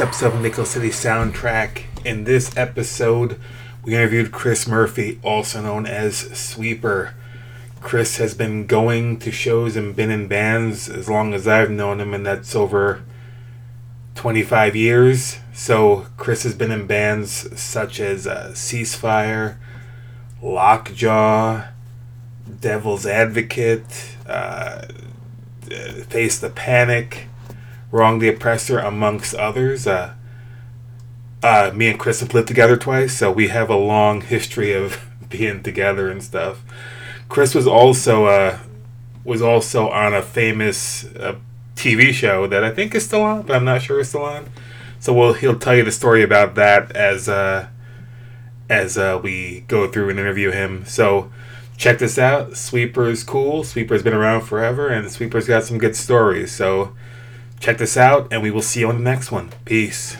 Episode of Nickel City Soundtrack. In this episode, we interviewed Chris Murphy, also known as Sweeper. Chris has been going to shows and been in bands as long as I've known him, and that's over 25 years. So, Chris has been in bands such as uh, Ceasefire, Lockjaw, Devil's Advocate, uh, Face the Panic. Wrong the Oppressor, amongst others. Uh, uh, me and Chris have lived together twice, so we have a long history of being together and stuff. Chris was also uh, was also on a famous uh, TV show that I think is still on, but I'm not sure it's still on. So we'll he'll tell you the story about that as uh, as uh, we go through and interview him. So check this out. Sweeper's cool. Sweeper's been around forever, and Sweeper's got some good stories. So check this out, and we will see you on the next one. Peace.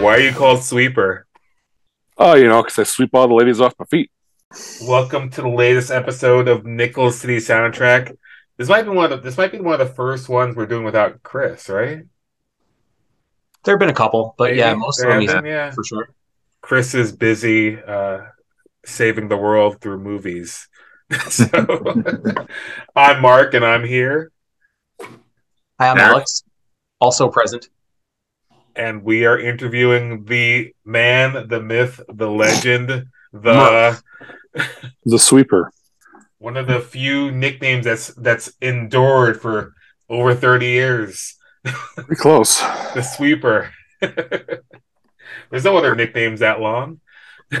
Why are you called Sweeper? Oh, you know, because I sweep all the ladies off my feet. Welcome to the latest episode of Nickel City Soundtrack. This might be one of the, this might be one of the first ones we're doing without Chris, right? There have been a couple, but Maybe. yeah, most There of them been, yeah. for sure. Chris is busy uh, saving the world through movies. so I'm Mark, and I'm here, Hi, I'm Eric? Alex, also present. and we are interviewing the man, the myth, the legend, the Murph. The sweeper. one of the few nicknames that's that's endured for over 30 years. Pretty close. The sweeper. There's no other nicknames that long. yeah,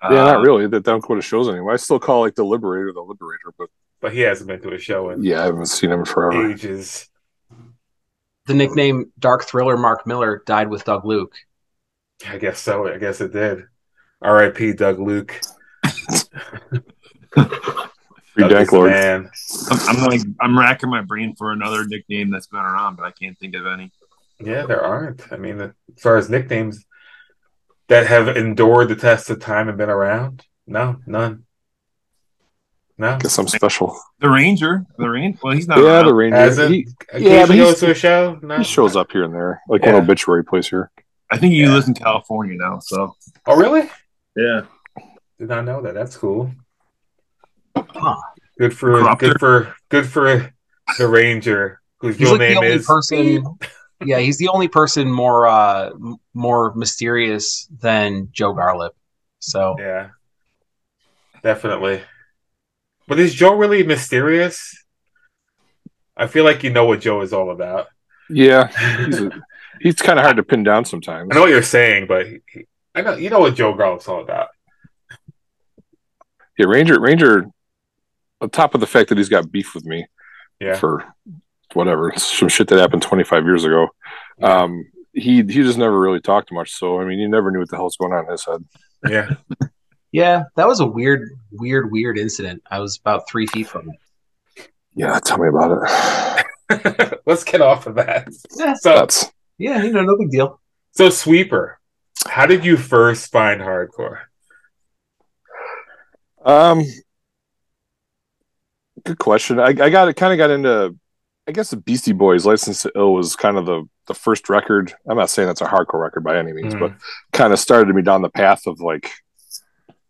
not um, really. That don't go to shows anymore. I still call like the Liberator the Liberator, but But he hasn't been to a show in yeah, I haven't seen him in forever. ages. The nickname Dark Thriller Mark Miller died with Doug Luke. I guess so. I guess it did. R.I.P. Doug Luke. Free Doug Dank Lord. man. I'm, I'm like I'm racking my brain for another nickname that's been around, but I can't think of any. Yeah, there aren't. I mean, as far as nicknames that have endured the test of time and been around, no, none. No. Guess I'm special. The Ranger, the Ranger. Well, he's not. Yeah, around. the Ranger. Hasn't He, yeah, but he's- goes to a show. No, he shows up here and there, like Yeah. when Obituary plays here. I think he Yeah. lives in California now. So Oh, really? Yeah, Did not know that. That's cool. Huh. Good for Corruptor. good for good for the Ranger, whose He's real like the name only is person. Yeah, he's the only person more uh more mysterious than Joe Garlip. So Yeah, definitely. But is Joe really mysterious? I feel like you know what Joe is all about. Yeah, he's, he's kind of hard to pin down sometimes. I know what you're saying, but he, he- I know you know what Joe Garlip's all about. Yeah, Ranger. Ranger. On top of the fact that he's got beef with me Yeah, for whatever some shit that happened 25 years ago, Yeah. um, he he just never really talked much. So I mean, you never knew what the hell's going on in his head. yeah. yeah, that was a weird, weird, weird incident. I was about three feet from it. Yeah, tell me about it. Let's get off of that. Yeah, So, That's yeah, you know, no big deal. so sweeper, how did you first find hardcore? Um, good question. I, I got it. Kind of got into. I guess the Beastie Boys' "License to Ill" was kind of the the first record. I'm not saying that's a hardcore record by any means, Mhm. but kind of started me down the path of like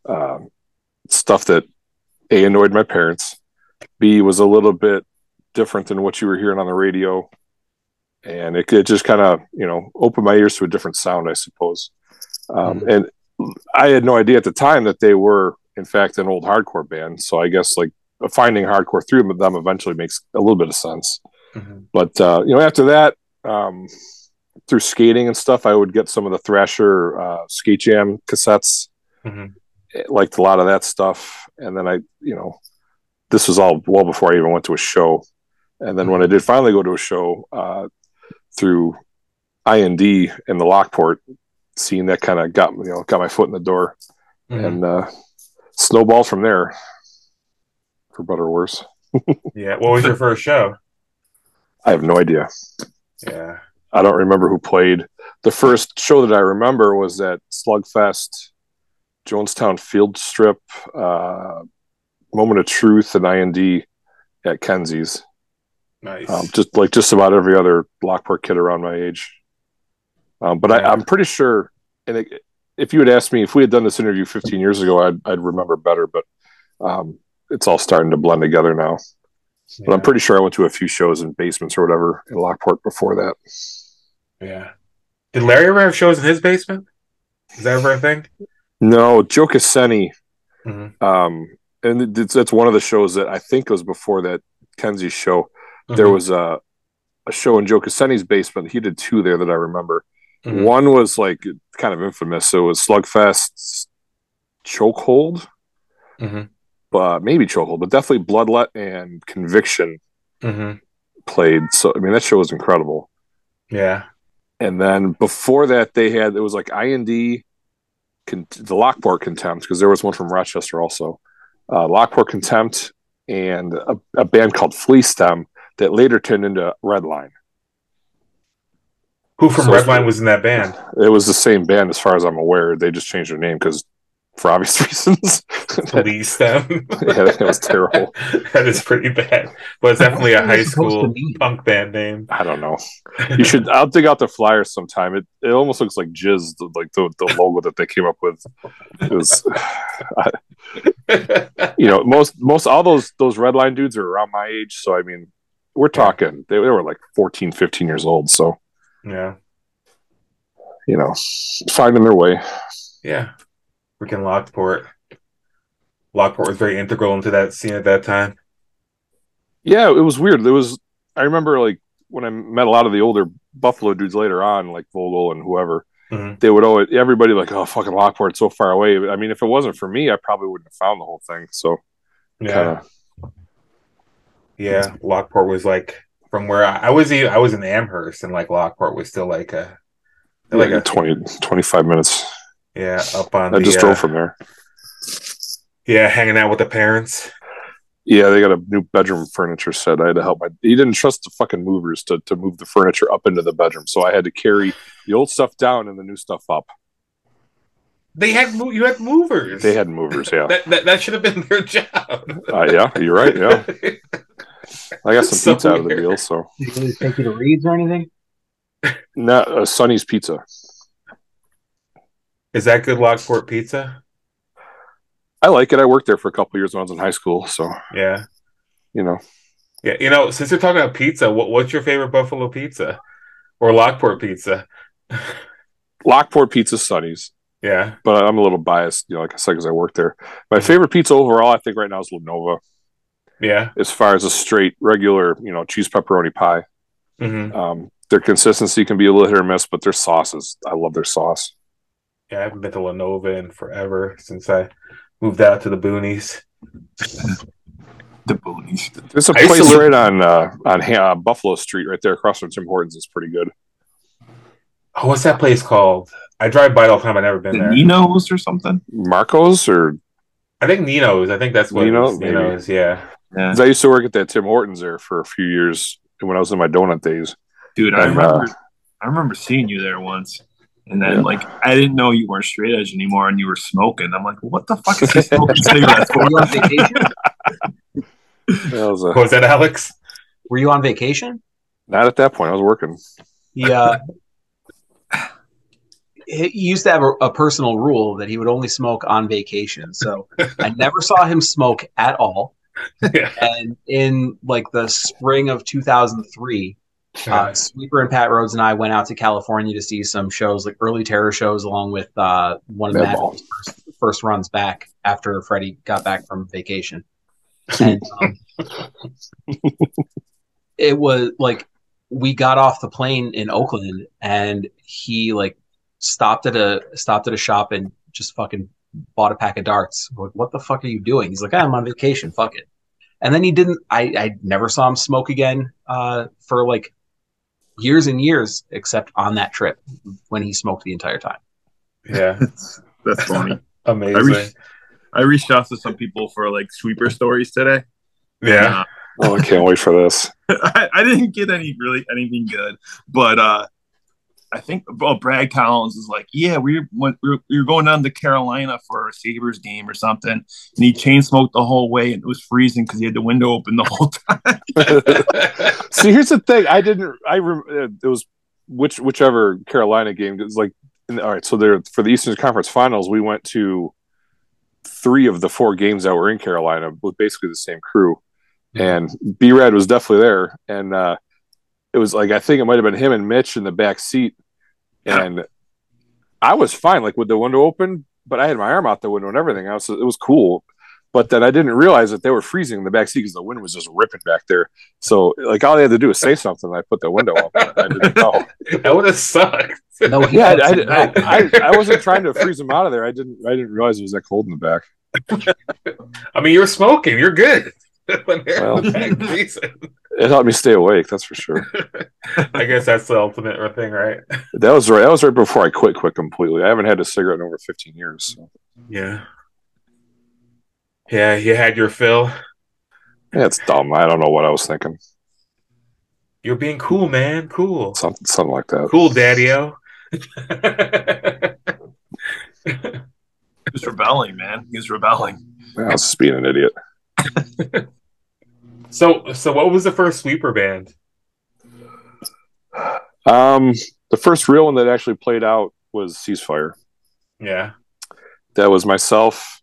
um, stuff that a annoyed my parents, b was a little bit different than what you were hearing on the radio, and it, it just kind of you know opened my ears to a different sound, I suppose. Um, And I had no idea at the time that they were in fact an old hardcore band. So I guess like finding hardcore through them eventually makes a little bit of sense. Mhm. But uh, you know, after that, um, through skating and stuff, I would get some of the Thrasher uh, skate jam cassettes. Mhm. Liked a lot of that stuff, and then I, you know, this was all well before I even went to a show. And then when I did finally go to a show uh, through IND in the Lockport, seeing that kind of got you know got my foot in the door, Mhm. and uh, snowballed from there, for better or worse. yeah. What was your first show? I have no idea. Yeah. I don't remember who played. The first show that I remember was at Slugfest, Jonestown Field Strip, uh, Moment of Truth, and IND at Kenzie's. Nice. Um, just like just about every other Lockport kid around my age. Um, but Yeah. I, I'm pretty sure, and it, if you had asked me if we had done this interview 15 years ago, I'd, I'd remember better. But um, it's all starting to blend together now. But I'm pretty sure I went to a few shows in basements or whatever in Lockport before that. Yeah. Did Larry ever have shows in his basement? Is that ever a thing? No, Joe Cassini, Mhm. um, and it's, that's one of the shows that I think was before that Kenzie show. There Mhm. was a a show in Joe Cassini's basement. He did two there that I remember. Mhm. One was like kind of infamous. So it was Slugfest's Chokehold, Mhm. but maybe Chokehold, but definitely Bloodlet and Conviction Mhm. played. So I mean that show was incredible. Yeah. And then before that, they had it was like IND, con- the Lockport Contempt because there was one from Rochester also, uh, Lockport Contempt, and a, a band called Flea Stem that later turned into Redline. Who from So- Redline was in that band? It was the same band as far as I'm aware. They just changed their name because, for obvious reasons. Police them. yeah, that was terrible. that is pretty bad. But it's definitely a high was it supposed school punk band name. I don't know. You should. I'll dig out the flyers sometime. It it almost looks like jizz, like the, the logo that they came up with. It was, you know, most most all those those red line dudes are around my age. So I mean, we're talking they, they were like 14, 15 years old. So yeah. you know, finding their way. Yeah. Freaking Lockport. Lockport was very integral into that scene at that time. Yeah, it was weird. There was I remember like when I met a lot of the older Buffalo dudes later on, like Vogel and whoever. Mhm. They would always everybody like, oh fucking Lockport, so far away. I mean, if it wasn't for me, I probably wouldn't have found the whole thing. So Yeah. kind of Yeah. Lockport was like from where I, I was e- I was in Amherst and like Lockport was still like a like like a 20, 25 minutes. yeah, up on I the just uh, drove from there. Yeah, hanging out with the parents. Yeah, they got a new bedroom furniture set. I had to help my. He didn't trust the fucking movers to, to move the furniture up into the bedroom, so I had to carry the old stuff down and the new stuff up. They had you had movers. They had movers, yeah. that, that that should have been their job. Uh, yeah, you're right. Yeah, I got some So pizza out of the deal. So, Did they take you to Reid's or anything? not uh, Sonny's Pizza. Is that good Lockport pizza? I like it. I worked there for a couple years when I was in high school, so Yeah. you know, Yeah, you know, since you're talking about pizza, what, what's your favorite Buffalo pizza or Lockport pizza? Lockport Pizza, Sonny's. yeah, But I'm a little biased, you know, like I said, because I worked there. My favorite pizza overall, I think, right now is La Nova. Yeah, As far as a straight, regular, you know, cheese pepperoni pie. hmm Um, their consistency can be a little hit or miss, but their sauces, I love their sauce. yeah. I haven't been to La Nova in forever since I moved out to the boonies. The boonies. There's a I used to place live- right on uh, on Ha- Buffalo Street, right there across from Tim Hortons. is pretty good. Oh, what's that place called? I drive by it all the time. I've never been The there. Ninos or something. Marcos, or I think Nino's. I think that's what Nino? it is. Nino's. Yeah. Yeah, 'cause I used to work at that Tim Hortons there for a few years when I was in my donut days. dude, I remember. uh, I remember seeing you there once, and then Yeah. like I didn't know you weren't straight edge anymore, and you were smoking. I'm like, what the fuck is he smoking cigarettes Were you on vacation? That was a, was that, Alex? Were you on vacation? not at that point. I was working. Yeah. He used to have a, a personal rule that he would only smoke on vacation. So I never saw him smoke at all. Yeah. And in like the spring of 2003, uh, Sweeper and Pat Rhodes and I went out to California to see some shows, like early terror shows, along with uh, one of. Matt's first, first runs back after Freddie got back from vacation. And um, it was like we got off the plane in Oakland, and he like stopped at a stopped at a shop and just fucking bought a pack of darts. We're like, what the fuck are you doing? He's like, "Ah, I'm on vacation. Fuck it. And then he didn't. I I never saw him smoke again uh, for like years and years, except on that trip when he smoked the entire time. Yeah, That's funny. amazing. I reached, I reached out to some people for like sweeper stories today. yeah, Oh, I can't wait for this. I, I didn't get any really anything good, but uh, I think well, Brad Collins is like, yeah, we went, we, were, we were going down to Carolina for a Sabres game or something, and he chain smoked the whole way, and it was freezing because he had the window open the whole time. See, here's the thing. I didn't. I rem- uh, it was which whichever Carolina game. It was like in, all right. So there for the Eastern Conference Finals, we went to three of the four games that were in Carolina with basically the same crew, and B Rad was definitely there. And uh, it was like I think it might have been him and Mitch in the back seat, and I was fine, like with the window open, but I had my arm out the window and everything. I was it was cool. But then I didn't realize that they were freezing in the back seat because the wind was just ripping back there. So like all they had to do was say something. I put the window up. I didn't know. that would have sucked. No, he Yeah, I, said. I, I, I wasn't trying to freeze them out of there. I didn't. I didn't realize it was that cold in the back. I mean, you're smoking. You're good. when Well. Back freezing. It helped me stay awake. That's for sure. I guess that's the ultimate thing, right? That was right. That was right before I quit. Quit completely. I haven't had a cigarette in over fifteen years. So. Yeah. Yeah, you had your fill. Yeah, it's dumb. I don't know what I was thinking. You're being cool, man. Cool. Something, something like that. Cool, Daddy-O. He was rebelling, man. He's was rebelling. I was just being an idiot. So, so what was the first sweeper band? Um, the first real one that actually played out was Ceasefire. Yeah. That was myself,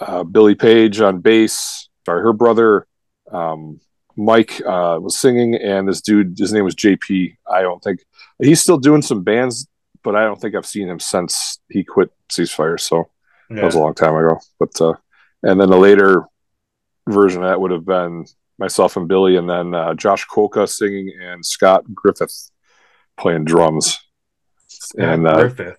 uh, Billy Page on bass. Sorry, her brother, um, Mike uh, was singing, and this dude, his name was JP. I don't think he's still doing some bands, but I don't think I've seen him since he quit Ceasefire. So that was a long time ago. But uh, and then the later version of that would have been myself and Billy, and then uh, Josh Kolka singing and Scott Griffith playing drums. And uh, Griffith.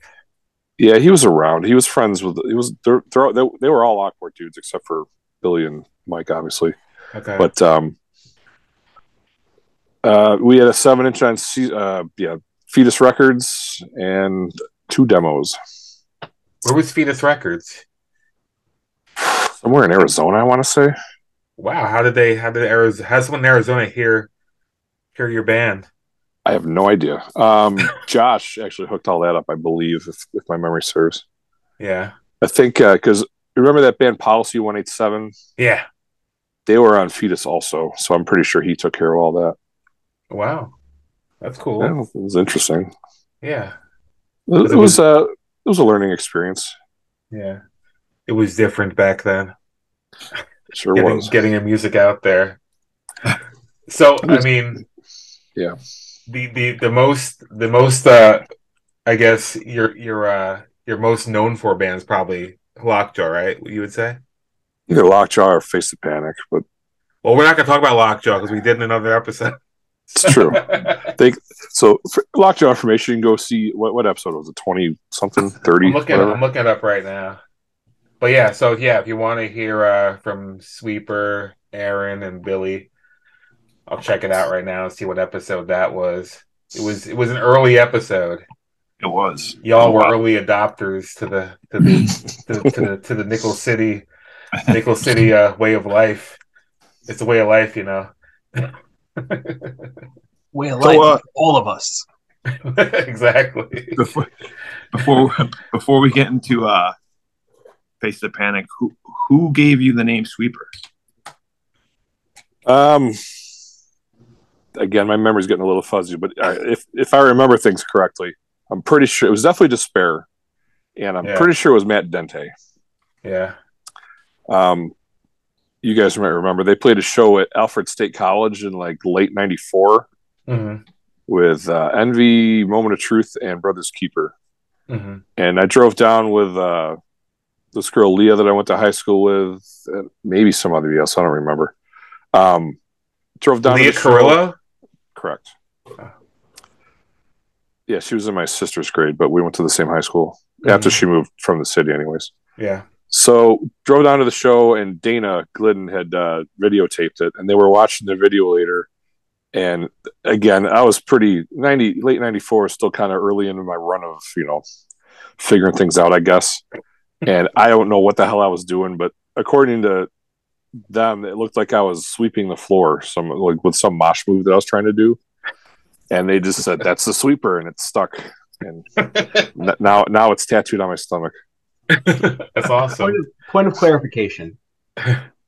yeah, he was around. He was friends with. He was. They're, they're, they they were all awkward dudes except for Billy and Mike, obviously. Okay. But um, uh, we had a seven inch on uh, yeah Fetus Records and two demos Where was Fetus Records? somewhere in Arizona. I want to say. Wow, how did they? How did Arizona? How someone in Arizona hear hear your band? I have no idea. Um, Josh actually hooked all that up, I believe, if, if my memory serves. Yeah, I think because remember that band Policy One Eight Seven. yeah. They were on Fetus also, so I'm pretty sure he took care of all that. Wow, that's cool. Yeah, it was interesting. Yeah, It, it was uh, it was a learning experience. yeah. It was different back then. Sure Getting was. getting the music out there. So I mean, Yeah. The the the most the most uh, I guess your your uh your most known for bands probably Lockjaw, right? You would say. Either Lockjaw or Face the Panic, but Well, we're not gonna talk about Lockjaw because we did in another episode. it's true. they so for Lockjaw information, you can go see what what episode was it? Twenty something, thirty. I'm looking. I'm looking it up right now. But yeah, so yeah, if you want to hear uh, from Sweeper, Aaron, and Billy, I'll check it out right now and see what episode that was. It was it was an early episode. It was. Y'all were Wow. early adopters to the to the to, the- to the to the Nickel City Nickel City uh, way of life. It's a way of life, you know. Way of So, life, uh, all of us. exactly. before before before we get into uh face the panic who who gave you the name sweeper Um, again, my memory's getting a little fuzzy, but uh, if if I remember things correctly, I'm pretty sure it was definitely Despair, and I'm Yeah. pretty sure it was Matt Dente. Yeah. Um, you guys might remember they played a show at Alfred State College in like late '94 hmm with uh, Envy, Moment of Truth, and Brothers Keeper. hmm And I drove down with uh, this girl Leah that I went to high school with, and maybe some other else. I don't remember. Um, drove down. to Leah the show. Correct. Yeah, she was in my sister's grade, but we went to the same high school after Mhm. she moved from the city, anyways. Yeah. So drove down to the show, and Dana Glidden had uh, videotaped it, and they were watching the video later. And again, I was pretty ninety late ninety four, still kind of early into my run of you know figuring things out, I guess. And I don't know what the hell I was doing, but according to them, it looked like I was sweeping the floor, some like with some mosh move that I was trying to do. And they just said that's the sweeper, and it's stuck. And n- now now it's tattooed on my stomach. That's awesome. Point of, point of clarification.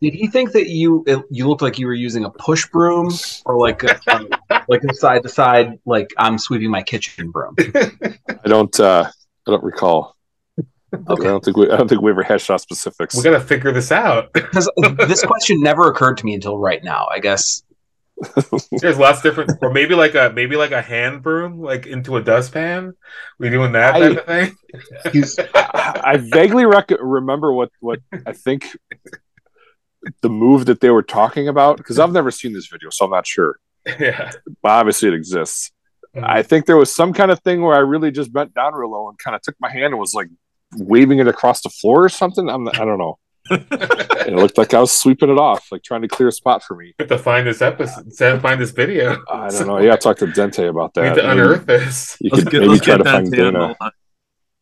Did he think that you it, you looked like you were using a push broom or like a, um, like a side to side like I'm sweeping my kitchen broom? I don't uh I don't recall. I don't think we I don't think we ever hashed out specifics. We gotta figure this out. because this question never occurred to me until right now. I guess There's lots of different, or maybe like a maybe like a hand broom, like into a dustpan. We doing that I- type of thing? I, I vaguely rec- remember what what I think the move that they were talking about because I've never seen this video, so I'm not sure. yeah. But obviously, it exists. Mm-hmm. I think there was some kind of thing where I really just bent down real low and kind of took my hand and was like waving it across the floor or something. I'm I don't know. It looked like I was sweeping it off, like trying to clear a spot for me. have to find this episode, send- find this video. I don't know. Yeah, I talked to Dente about that. We need to Maybe unearth this. You Let's could get, maybe let's try get to find Dante on Dana.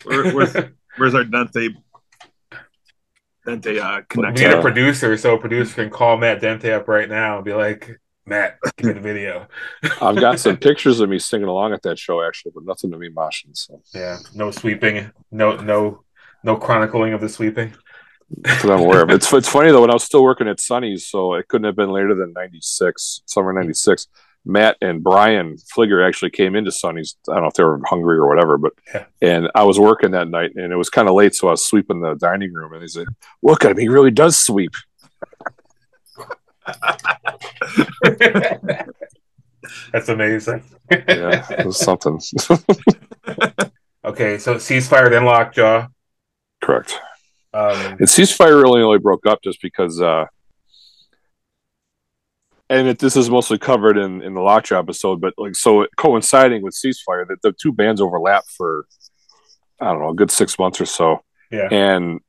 Where, where's, where's our Dante Dante uh, We need a producer, so a producer can call Matt Dente up right now and be like, Matt, give me the video. I've got some pictures of me singing along at that show actually, but nothing to me moshing. So Yeah, no sweeping, no no no chronicling of the sweeping. that's what I'm aware of. It's it's funny though. When I was still working at Sonny's, so it couldn't have been later than '96, summer '96. Matt and Brian Fligger actually came into Sonny's. I don't know if they were hungry or whatever, but Yeah. and I was working that night, and it was kind of late, so I was sweeping the dining room, and they said, "Look at him, he really does sweep." That's amazing. Yeah, it was something. Okay, so ceasefire then lockjaw. Correct. Um, And ceasefire really only broke up just because, uh, and it, this is mostly covered in, in the Lockjaw episode, but like so it, coinciding with ceasefire, that the two bands overlapped for I don't know a good six months or so, yeah, and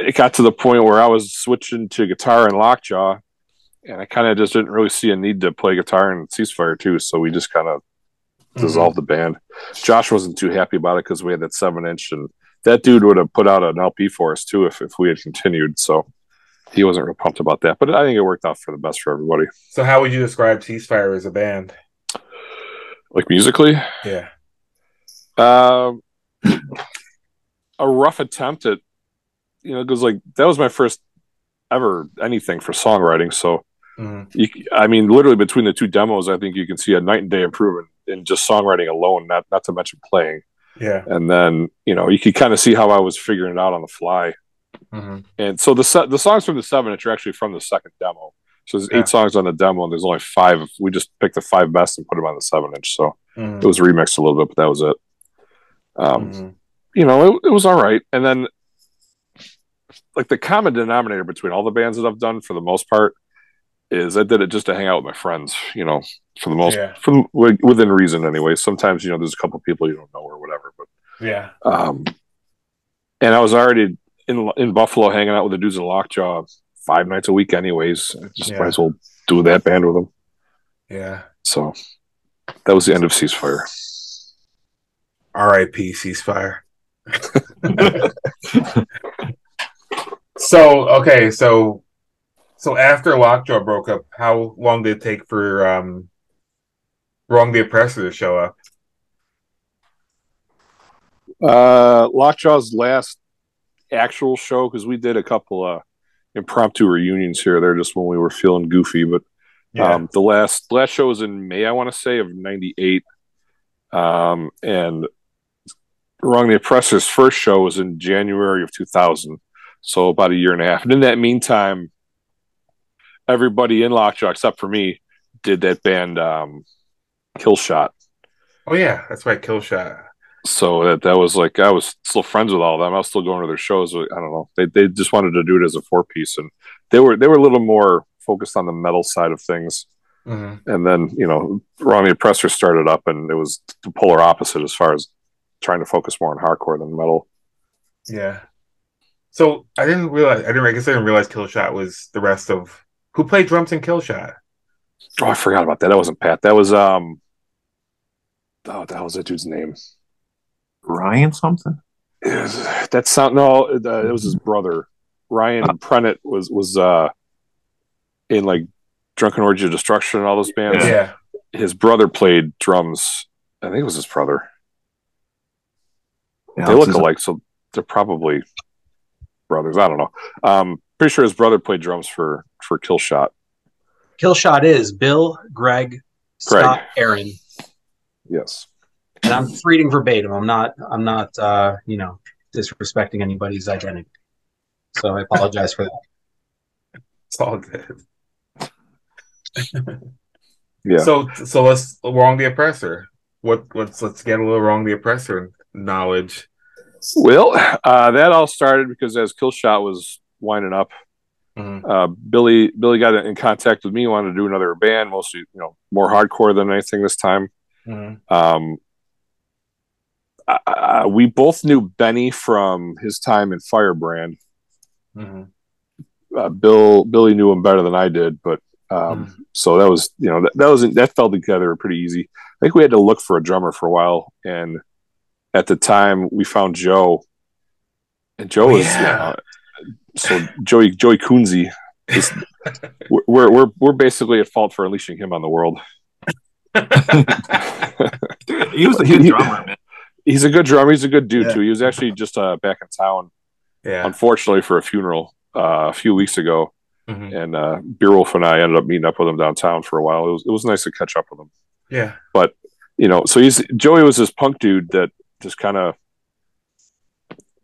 it got to the point where I was switching to guitar and Lockjaw, and I kind of just didn't really see a need to play guitar in ceasefire too, so we just kind of dissolved the band. Josh wasn't too happy about it because we had that seven inch, and that dude would have put out an LP for us too if, if we had continued. So he wasn't real pumped about that, but I think it worked out for the best for everybody. So how would you describe ceasefire as a band? Like musically, Yeah, um, a rough attempt at you know because like that was my first ever anything for songwriting. So Mhm. you, I mean, literally between the two demos, I think you can see a night and day improvement in just songwriting alone, not not to mention playing. yeah. And then you know you could kind of see how I was figuring it out on the fly. hmm And so the the songs from the seven inch are actually from the second demo. So there's Yeah. eight songs on the demo, and there's only five. We just picked the five best and put them on the seven inch. So hmm it was remixed a little bit, but that was it. Um, Mhm. You know, it, it was all right. And then, like the common denominator between all the bands that I've done, for the most part, is I did it just to hang out with my friends. You know, for the most, Yeah. from wi- within reason, anyway. Sometimes you know there's a couple people you don't know or whatever, but Yeah, um, and I was already in in Buffalo hanging out with the dudes in Lockjaw five nights a week, anyways. I just Yeah. might as well do that band with them. yeah. So that was the end of Ceasefire. R.I.P. ceasefire. so okay, so so after Lockjaw broke up, how long did it take for um, Wrong the Oppressor to show up? Uh, Lockjaw's last actual show because we did a couple of impromptu reunions here. There just when we were feeling goofy, but Um, the last last show was in May, I want to say, of '98, um, and Wrong the Oppressor's first show was in January of 2000, so about a year and a half. And in that meantime, everybody in Lockjaw except for me did that band um, Killshot. oh yeah, that's right, Killshot. So that that was like I was still friends with all of them. I was still going to their shows. I don't know. They they just wanted to do it as a four piece, and they were they were a little more focused on the metal side of things. hmm And then, you know, Wrong the Oppressor started up and it was the polar opposite as far as trying to focus more on hardcore than metal. Yeah. So I didn't realize. I didn't. I guess I didn't realize Killshot was the rest of who played drums in Killshot. Oh, I forgot about that. That wasn't Pat. That was um. Oh, what the hell was that dude's name? Ryan something. That sound no, it, uh, it was his brother. Ryan Uh. Prennett was was uh in like Drunken Orgy of Destruction and all those bands. Yeah. His brother played drums. I think it was his brother. Yeah, they look his- alike, so they're probably brothers. I don't know. Um, pretty sure his brother played drums for for Killshot. Killshot is Bill, Greg, Scott, Aaron, Yes. and I'm reading verbatim. I'm not. I'm not. Uh, you know, disrespecting anybody's identity. So I apologize for that. It's all good. Yeah. So so let's wrong the oppressor. What let's let's get a little wrong the oppressor knowledge. Well, uh, that all started because as Killshot was winding up, Mhm. uh, Billy Billy got in contact with me, wanted to do another band, mostly you know more hardcore than anything this time. Mhm. Um, I, I, we both knew Benny from his time in Firebrand. Mhm. Uh, Bill Billy knew him better than I did, but um, so that was you know that, that was that fell together pretty easy. I think we had to look for a drummer for a while, and at the time we found Joe, and Joe Oh, is yeah. uh, so Joey Joey Coonsey. is- we're we're we're basically at fault for unleashing him on the world. He was a good drummer, man. He's a good drummer. He's a good dude Yeah. too. He was actually just uh, back in town, yeah. unfortunately, for a funeral uh, a few weeks ago, Mhm. and uh, Beerwolf and I ended up meeting up with him downtown for a while. It was it was nice to catch up with him. Yeah. But you know, so he's Joey was this punk dude that just kind of.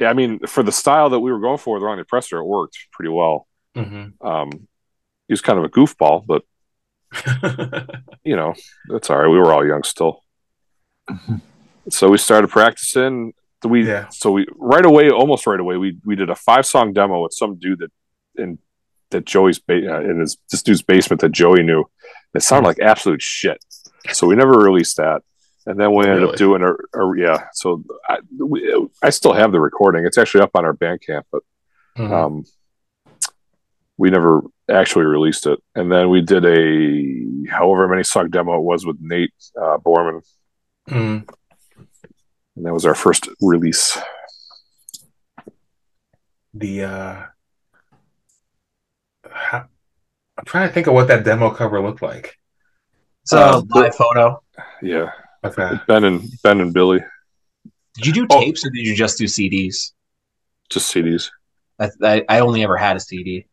Yeah, I mean, for the style that we were going for with Wrong the Oppressor, it worked pretty well. Mhm. Um, he was kind of a goofball, but you know, that's all right. We were all young still. so we started practicing. We Yeah. so we right away, almost right away, we we did a five song demo with some dude that in that Joey's ba- uh, in his this dude's basement that Joey knew. It sounded like absolute shit. So we never released that. And then we ended Really? up doing a, a yeah. So I we, I still have the recording. It's actually up on our Bandcamp, but Mhm. um, we never actually released it. And then we did a however many song demo it was with Nate uh, Borman, Mhm. and that was our first release. the uh ha- I'm trying to think of what that demo cover looked like. It's a Uh, live photo. Yeah, Okay. Ben and Ben and Billy, Did you do Oh. tapes or did you just do CDs? just CDs. I, I, I only ever had a CD.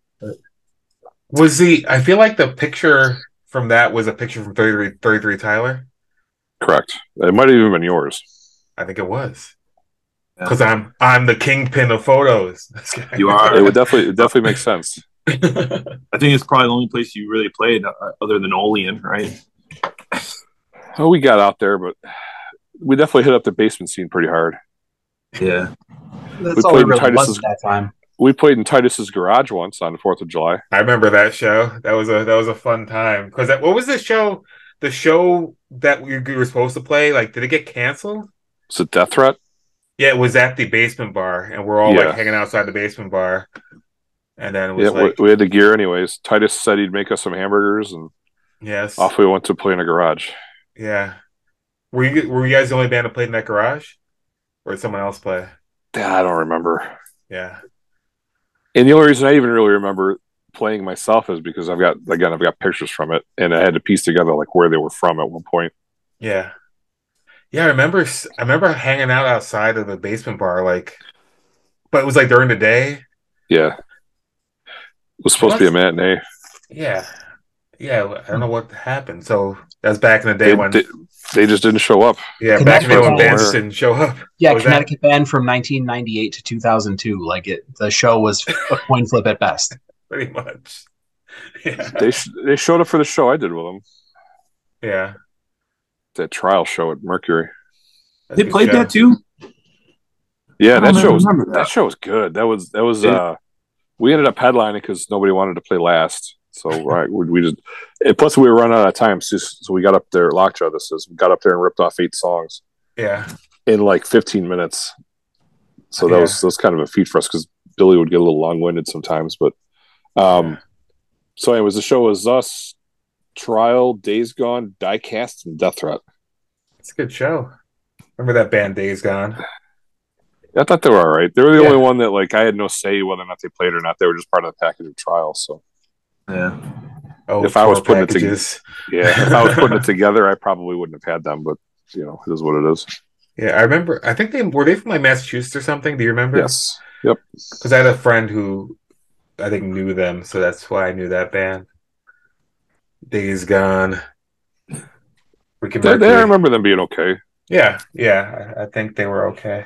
Was the I feel like the picture from that was a picture from 33, 33 Tyler. Correct. It might have even been yours. I think it was. Because I'm I'm the kingpin of photos. You are. It would definitely it definitely makes sense. I think it's probably the only place you really played uh, other than Olean, right? Oh, we got out there, but we definitely hit up the basement scene pretty hard. Yeah. That's We all played it in really Titus's- that time. We played in Titus's garage once on the Fourth of July. I remember that show. That was a that was a fun time. Because what was the show? The show that we, we were supposed to play. Like, did it get canceled? Was it Death Threat? Yeah, it was at the basement bar, and we're all Yeah. like hanging outside the basement bar. And then it was Yeah, like, we, we had the gear anyways. Titus said he'd make us some hamburgers, and yes, off we went to play in a garage. Yeah. Were you were you guys the only band that played in that garage, or did someone else play? I don't remember. Yeah, And the only reason I even really remember playing myself is because I've got again I've got pictures from it, and I had to piece together like where they were from at one point. yeah, yeah. I remember. I remember hanging out outside of the basement bar, like, but it was like during the day. Yeah, it was supposed to be a matinee. Yeah, yeah. I don't know what happened. So that's back in the day They, when, they, they just didn't show up. yeah, back in the day when Connecticut bands Where- didn't show up. Yeah, What that? Connecticut band from 1998 to 2002. Like it, the show was a coin flip at best. Pretty much. Yeah, They they showed up for the show I did with them. yeah. That trial show at Mercury. That's They played show. that too? Yeah, that show was that that. show was good. That was that was Yeah. uh we ended up headlining because nobody wanted to play last. So right, we, we just and plus we were running out of time, so, so we got up there. Lockjaw, this is we got up there and ripped off eight songs Yeah, in like 15 minutes. So that Yeah. was that was kind of a feat for us because Billy would get a little long winded sometimes. But um, so, anyways, the show was us, Trial, Days Gone, Diecast, and Death Threat. It's a good show. Remember that band Days Gone? I thought they were all right. They were the Yeah. only one that like I had no say whether or not they played or not. They were just part of the package of Trial. So Yeah. Oh, If I was putting it together- yeah, if I was putting it together, I probably wouldn't have had them. But you know, it is what it is. Yeah, I remember. I think they were they from like Massachusetts or something. Do you remember? Yes. Yep. Because I had a friend who I think knew them, so that's why I knew that band. Days Gone. Ricky They, they, I remember them being okay. Yeah, yeah, I, I think they were okay.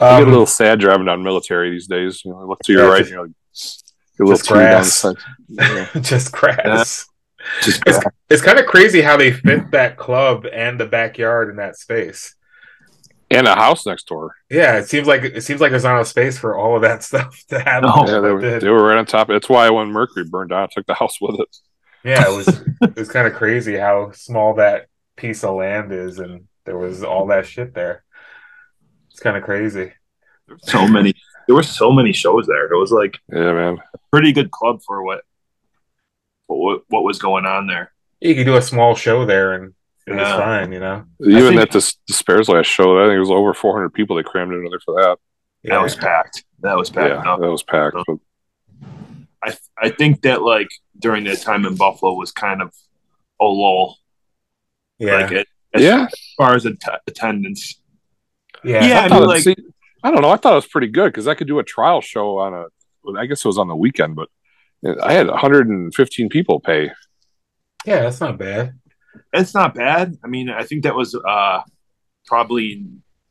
I get Um, a little sad driving down military these days. You know, I look to your Yeah, right, just- and you're like, you're a little just tear down the grass. side. Yeah. just grass. It's, it's kind of crazy how they fit that club and the backyard in that space. and a house next door. Yeah, it seems like it seems like there's not enough space for all of that stuff to have. No. Yeah, they were, they were right on top. That's why when Mercury burned down, I took the house with it. Yeah, it was it was kind of crazy how small that piece of land is, and there was all that shit there. It's kind of crazy. so many. There were so many shows there. It was like Yeah, man. a pretty good club for what what what was going on there. You could do a small show there, and it was fine, you know. Even think- at this Despairs last show, I think it was over 400 people they crammed in there for that. Yeah, That was packed. That was packed. Yeah, up. that was packed. But I I think that like during that time in Buffalo was kind of a lull. yeah, Like it, as yeah, far as att- attendance. yeah, Yeah, I, I mean, like- see, I don't know. I thought it was pretty good because I could do a trial show on a. I guess it was on the weekend, but I had 115 people pay. yeah. That's not bad. It's not bad. I mean, I think that was uh probably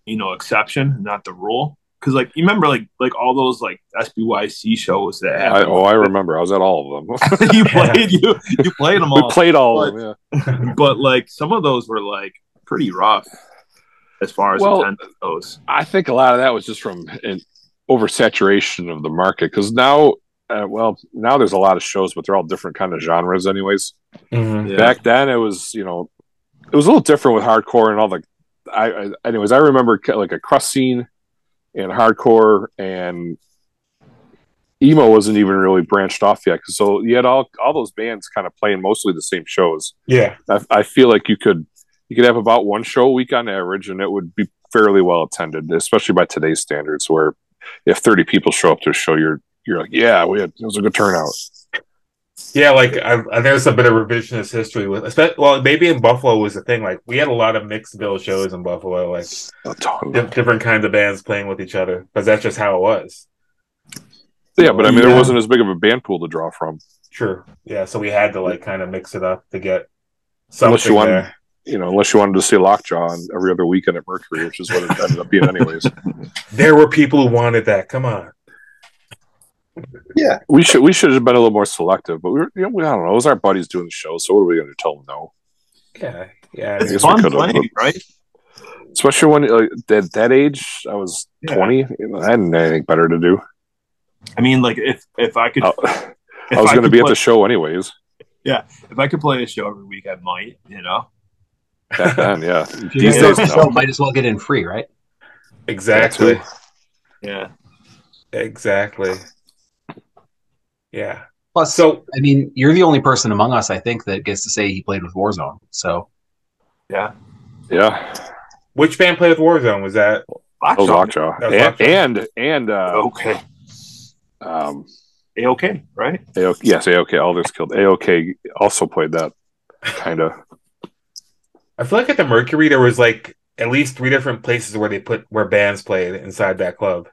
you know exception, not the rule. Because like you remember like like all those like SBYC shows that I, oh, I remember. I was at all of them. you played you you played them all. we all, played all of them. Yeah. but like some of those were like pretty rough as far as Well, attendance goes. I think a lot of that was just from an oversaturation of the market because now, uh, well, now there's a lot of shows, but they're all different kind of genres, anyways. Mhm. Yeah. Back then, it was you know, it was a little different with hardcore and all the. I, I anyways, I remember like a crust scene and hardcore and emo wasn't even really branched off yet. so you had all all those bands kind of playing mostly the same shows. Yeah, I, I feel like you could you could have about one show a week on average, and it would be fairly well attended, especially by today's standards. Where if thirty people show up to a show, you're you're like, yeah, we had it was a good turnout. yeah. Like I, I there's a bit of revisionist history with. espe- Well, maybe in Buffalo was the thing. Like we had a lot of mixed bill shows in Buffalo. Like di- different kinds of bands playing with each other because that's just how it was. Yeah, but I mean, there wasn't as big of a band pool to draw from. Sure. Yeah. So we had to like kind of mix it up to get Unless something you want- there. You know, unless you wanted to see Lockjaw on every other weekend at Mercury, which is what it ended up being, anyways. There were people who wanted that. Come on. Yeah, we should we should have been a little more selective, but we were, you know, we, I don't know. It was our buddies doing the show, so what are we going to tell them no? Yeah. Yeah. I I mean, guess we Fun could've, playing, right? Especially when like, at that age, I was Yeah. twenty. I hadn't anything better to do. I mean, like if if I could, I, if I was going to could be at the show anyways. Yeah, if I could play a show every week, I might. You know, Back then, yeah. These Yeah. days, the might as well get in free, right? exactly. yeah. Exactly. Yeah. Plus, So I mean, you're the only person among us, I think, that gets to say he played with Warzone. So Yeah. Yeah, which band played with Warzone? Was that that was Lockjaw. Lockjaw, That was and Lockjaw. and, and uh, Okay. um, A okay, right? AOK, yes, AOK Alders killed. AOK also played that kind of. I feel like at the Mercury there was like at least three different places where they put where bands played inside that club.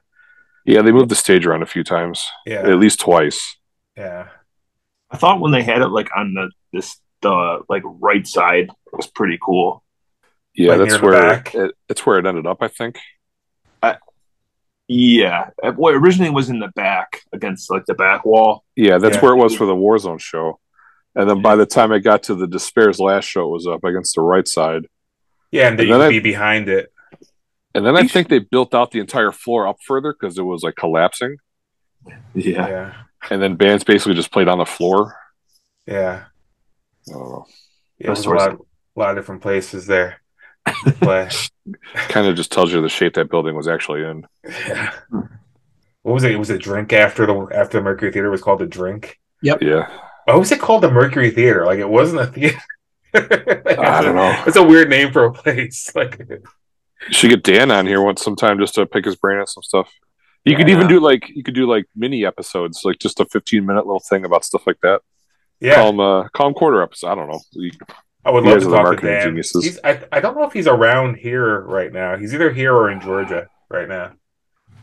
Yeah, they moved the stage around a few times, Yeah. at least twice. Yeah. I thought when they had it like on the this the like right side it was pretty cool. Yeah, Like that's where it, it's where it ended up. I think. Yeah, Uh, what originally was in the back against like the back wall. Yeah, that's Yeah. where it was for the Warzone show. And then by the time it got to the Despairs last show, it was up against the right side. Yeah, and then And you then could I- be behind it. And then I think they built out the entire floor up further because it was like collapsing. Yeah, Yeah. And then bands basically just played on the floor. Yeah. I don't know. Yeah, there's a That's lot, lot of different places there. But Kind of just tells you the shape that building was actually in. yeah. What was it? It was a drink after the after the Mercury Theater was called the drink. Yep. Yeah. Why was it called the Mercury Theater? Like it wasn't a theater. I don't know. It's a weird name for a place. Like Should get Dan on here once sometime just to pick his brain on some stuff. You could even do like you could do like mini episodes, like just a fifteen minute little thing about stuff like that. yeah, Call him uh call him quarter episode. I don't know. You- I would love to talk to Dan. geniuses. He's, I I don't know if he's around here right now. He's either here or in Georgia right now.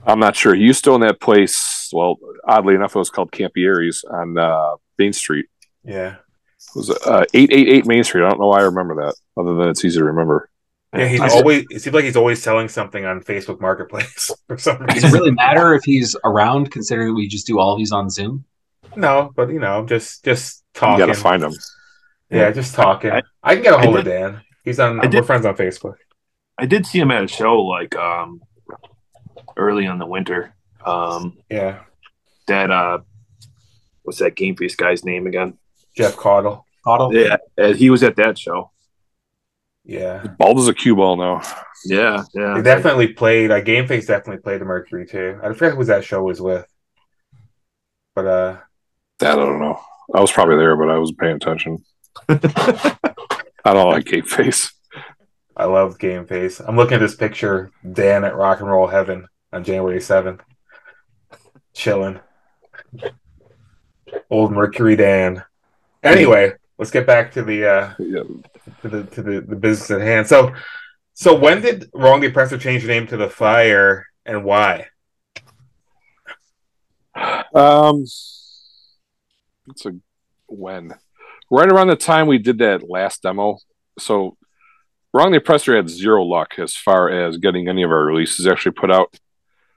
I'm not sure. He used to own that place. Well, oddly enough, it was called Campiere's on uh, Main Street. Yeah, It was uh, eight eight eight Main Street. I don't know why I remember that, other than it's easy to remember. yeah. He's I- always. It seems like he's always selling something on Facebook Marketplace for some Does it really matter if he's around, considering we just do all these on Zoom? No, but you know, just just You talking. got to find him. Yeah, just talking. I, I- can get a hold I of Dan. He's on. I We're did- friends on Facebook. I did see him at a show like um early in the winter. Um Yeah, that uh what's that game face guy's name again? Jeff Caudle. Caudle? Yeah, uh, he was at that show. Yeah, Bald as a cue ball now. Yeah, yeah. they definitely played. Uh, Game Face definitely played the Mercury too. I forget who that show was with, but uh, That I don't know. I was probably there, but I wasn't paying attention. I don't like Game Face. I love Game Face. I'm looking at this picture, Dan at Rock and Roll Heaven on January 7th, chilling. Old Mercury Dan. Anyway, let's get back to the uh, Yeah. to the to the, the business at hand. So, so when did Wrong the Oppressor change the name to the Fire, and why? Um, it's a when right around the time we did that last demo. So, Wrong the Oppressor had zero luck as far as getting any of our releases actually put out.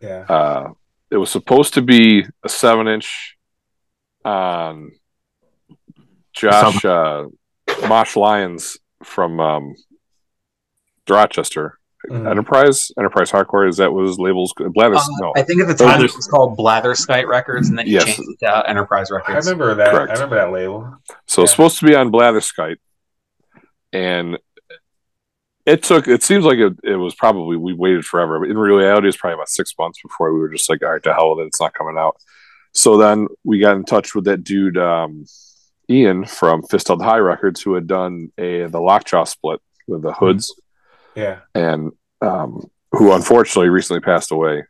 Yeah, Uh, it was supposed to be a seven inch on Josh uh, Mosh Lyons from um, Rochester Mhm. Enterprise. Enterprise Hardcore is that was labels Blathers? Uh, no, I think at the time are- it was called Blatherskite Records, and then he Yes. changed it to Enterprise Records. I remember that. Correct. I remember that label. So it's Yeah. supposed to be on Blatherskite, and it took. It seems like it, it was probably we waited forever, but in reality, it was probably about six months before we were just like, all right, to hell with it, it's not coming out. So then we got in touch with that dude, um, Ian from Fist Held High Records, who had done a the Lockjaw split with the Hoods, Yeah, and um, who unfortunately recently passed away.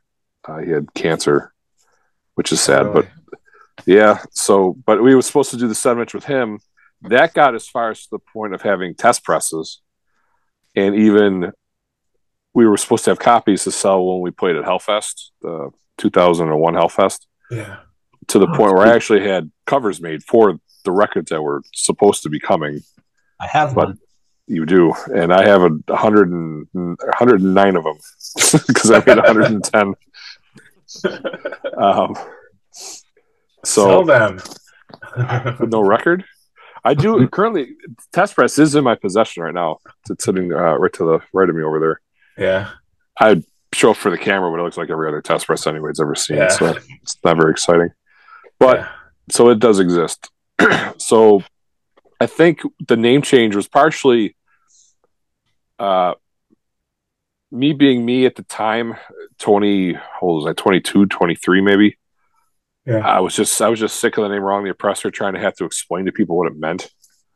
Uh, he had cancer, which is sad, but yeah. So, but we were supposed to do the seven inch with him. That got as far as to the point of having test presses, and even we were supposed to have copies to sell when we played at Hellfest, the 2001 Hellfest, yeah, to the Oh, point where cool. I actually had covers made for the records that were supposed to be coming. I have But- one. You do, and I have a hundred and hundred and nine of them because I made 110. Um, so Sell them. with no record. I do currently. Test press is in my possession right now. It's sitting uh, right to the right of me over there. yeah, I show up for the camera, but it looks like every other test press anybody's ever seen. Yeah. So it's not very exciting. But yeah. so it does exist. so I think the name change was partially uh, me being me at the time, 20, how old was I, 22, 23 maybe. Yeah. I was just I was just sick of the name wrong the oppressor trying to have to explain to people what it meant.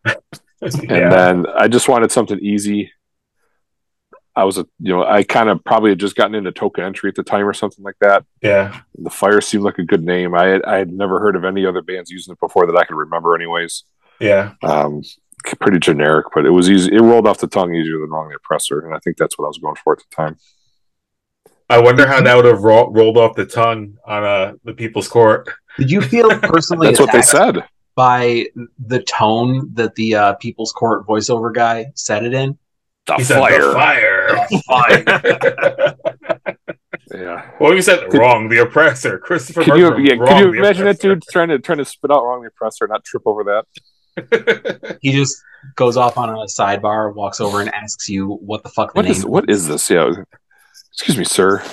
And then I just wanted something easy. I was a you know, I kind of probably had just gotten into token entry at the time or something like that. yeah, The fire seemed like a good name. I had I had never heard of any other bands using it before that I could remember anyways. yeah. Um pretty generic, but it was easy it rolled off the tongue easier than wrong the oppressor, and I think that's what I was going for at the time. I wonder how that would have ro- rolled off the tongue on uh, the People's Court. Did you feel personally That's what they said. by the tone that the uh, People's Court voiceover guy said it in? The He said fire. the fire. Yeah. well, you said wrong. The oppressor, Christopher. Could you, Bergman, yeah, wrong, could you the imagine that oppressor. dude trying to trying to spit out wrong the oppressor, not trip over that? He just goes off on a sidebar, walks over, and asks you what the fuck the What name is what is this? Yeah. Excuse me, sir.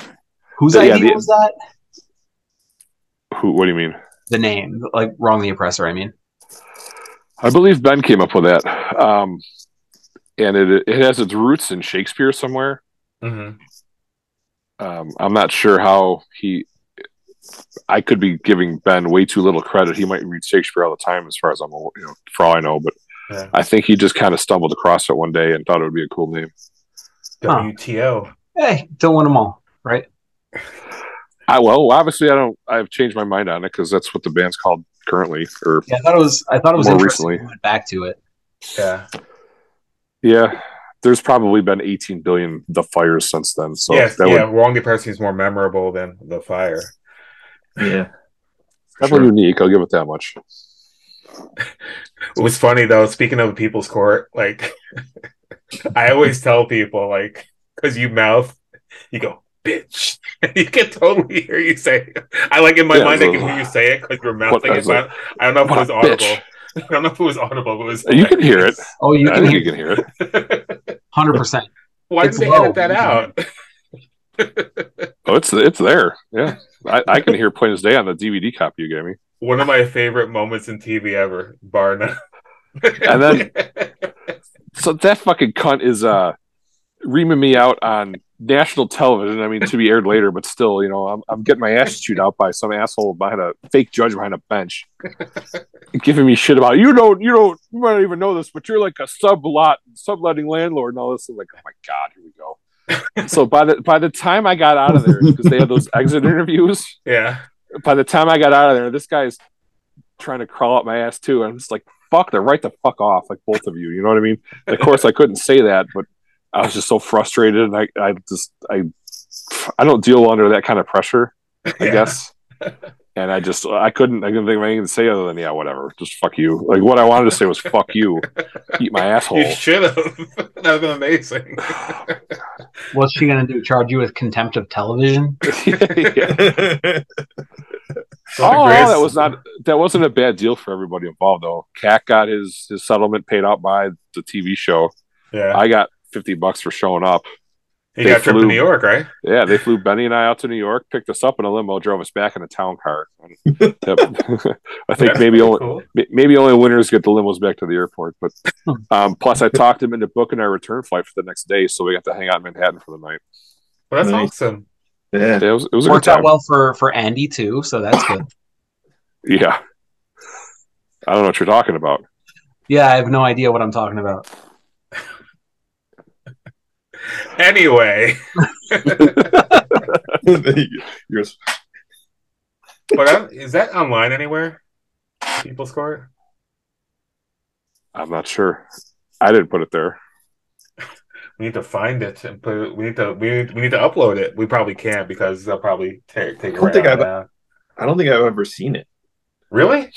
Whose Yeah, idea the- was that? Who? What do you mean? The name, like wrong the oppressor. I mean, I believe Ben came up with that, um, and it it has its roots in Shakespeare somewhere. Mhm. Um, I'm not sure how he I could be giving Ben way too little credit. He might read Shakespeare all the time, as far as I'm, you know, for all I know. But Yeah. I think he just kind of stumbled across it one day and thought it would be a cool name. WTO. Hey, don't want them all, right? I well, obviously, I don't. I've changed my mind on it because that's what the band's called currently. Or Yeah, I thought it was. I thought it was More recently. when Went back to it. Yeah. Yeah, there's probably been 18 billion the fires since then. So yes. that yeah. would Wrong Depressing is more memorable than the fire. Yeah. definitely unique. I'll give it that much. It was funny though. Speaking of people's court, like I always tell people, like, because you mouth, you go, bitch. you can totally hear you say. It. I like in my Yeah, mind, I can hear you say it because you're What- mouthing I it. was I don't know if it was audible. bitch." I don't know if it was audible. But it was. You can hear it. Oh, you I can think hear you can hear it. hundred percent. Why did they low. edit that out? Oh, it's it's there. Yeah, I, I can hear plain as day on the DVD copy you gave me. One of my favorite moments in TV ever, bar none. And then- So that fucking cunt is uh reaming me out on national television. I mean, to be aired later, but still, you know, I'm I'm getting my ass chewed out by some asshole behind a fake judge behind a bench, giving me shit about you don't you don't you might not even know this, but you're like a sublot subletting landlord and all this. I'm like, oh my god, here we go. so by the by the time I got out of there, because they had those exit interviews, yeah. by the time I got out of there, this guy's trying to crawl up my ass too. And I'm just like, fuck, they're right the fuck off, like both of you. You know what I mean? And of course, I couldn't say that, but I was just so frustrated, and I, I just, I, I don't deal under that kind of pressure, I Yeah. guess. And I just, I couldn't, I couldn't think of anything to say other than, yeah, whatever, just fuck you. Like what I wanted to say was, fuck you, eat my asshole. You should have. that would have been amazing. What's she gonna do? Charge you with contempt of television? Yeah. Oh, that was not that wasn't a bad deal for everybody involved though. Cat got his his settlement paid out by the TV show. Yeah. I got fifty bucks for showing up. He they got a trip to flew- New York, right? Yeah, they flew Benny and I out to New York, picked us up in a limo, drove us back in a town car. I think That's maybe only cool. maybe only winners get the limos back to the airport. But um, plus, I talked him into booking our return flight for the next day, so we got to hang out in Manhattan for the night. Well, that's Nice. awesome. yeah. Yeah, it was it was a good Worked out time. well for for Andy too, so that's good. Yeah, I don't know what you're talking about. Yeah, I have no idea what I'm talking about. Anyway, but I, is that online anywhere? People's Court. I'm not sure. I didn't put it there. We need to find it and put it. We need to. We need, we need to upload it. We probably can't because they'll probably take take. I don't it think I've- now. I don't think I've ever seen it. Really.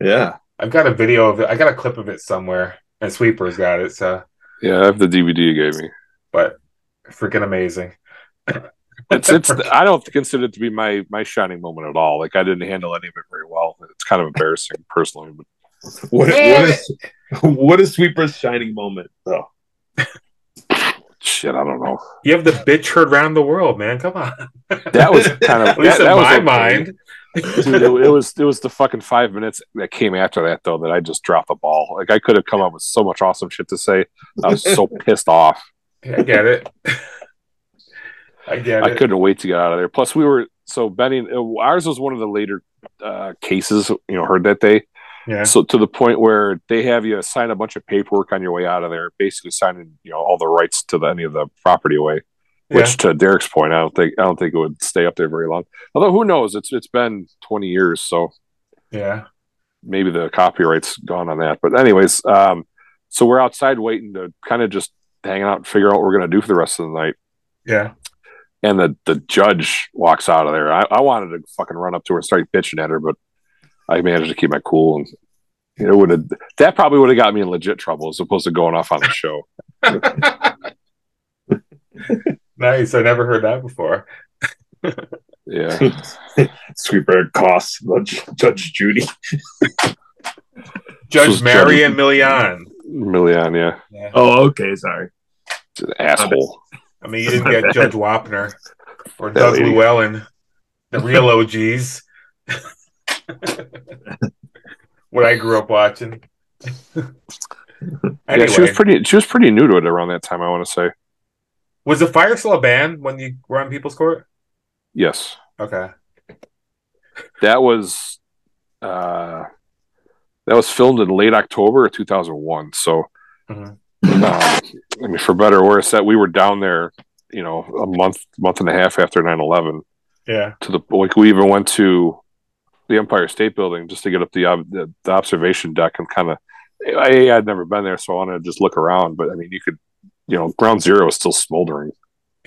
Yeah. I've got a video of it. I got a clip of it somewhere, and Sweeper's got it. So, Yeah, I have the DVD you gave me. But freaking amazing. It's it's. I don't consider it to be my my shining moment at all. Like I didn't handle any of it very well. It's kind of embarrassing personally, but What, what is what is Sweeper's shining moment though? shit, I don't know. You have the bitch heard round the world, man. Come on. That was kind of At least that, that in was my okay. mind. Dude, it, it was it was the fucking five minutes that came after that though that I just dropped the ball. Like I could have come up with so much awesome shit to say. I was so pissed off. I get it. I get it. I couldn't wait to get out of there. Plus, we were so Benny. Ours was one of the later uh, cases, you know, heard that day. Yeah. So to the point where they have you sign a bunch of paperwork on your way out of there, basically signing, you know, all the rights to the, any of the property away. Which, to Derek's point, I don't think I don't think it would stay up there very long. Although, who knows? It's it's been twenty years, so Yeah. maybe the copyright's gone on that. But anyways, um, so we're outside waiting to kind of just hang out and figure out what we're gonna do for the rest of the night. Yeah. And the the judge walks out of there. I, I wanted to fucking run up to her and start bitching at her, but I managed to keep my cool and it would have that probably would have got me in legit trouble as opposed to going off on the show. nice. I never heard that before. Yeah. Sweeper costs Judge, Judge Judy. Judge was Marilyn Milian. Milian, yeah. Yeah. Oh, okay, sorry. Just an asshole. I mean, you didn't get Judge Wapner or That Doug lady. Llewelyn, the real OGs. what I grew up watching. anyway, Yeah, she was pretty she was pretty new to it around that time, I want to say. was the fire still a band when you were on People's Court? Yes. Okay. that was uh, that was filmed in late October of 2001. So, Mhm. um, I mean, for better or worse, that we were down there, you know, a month, month and a half after 9/11. Yeah. To the like, we even went to the Empire State Building just to get up the ob- the, the observation deck and kind of. I I'd never been there, so I wanted to just look around. But I mean, you could, you know, Ground Zero is still smoldering.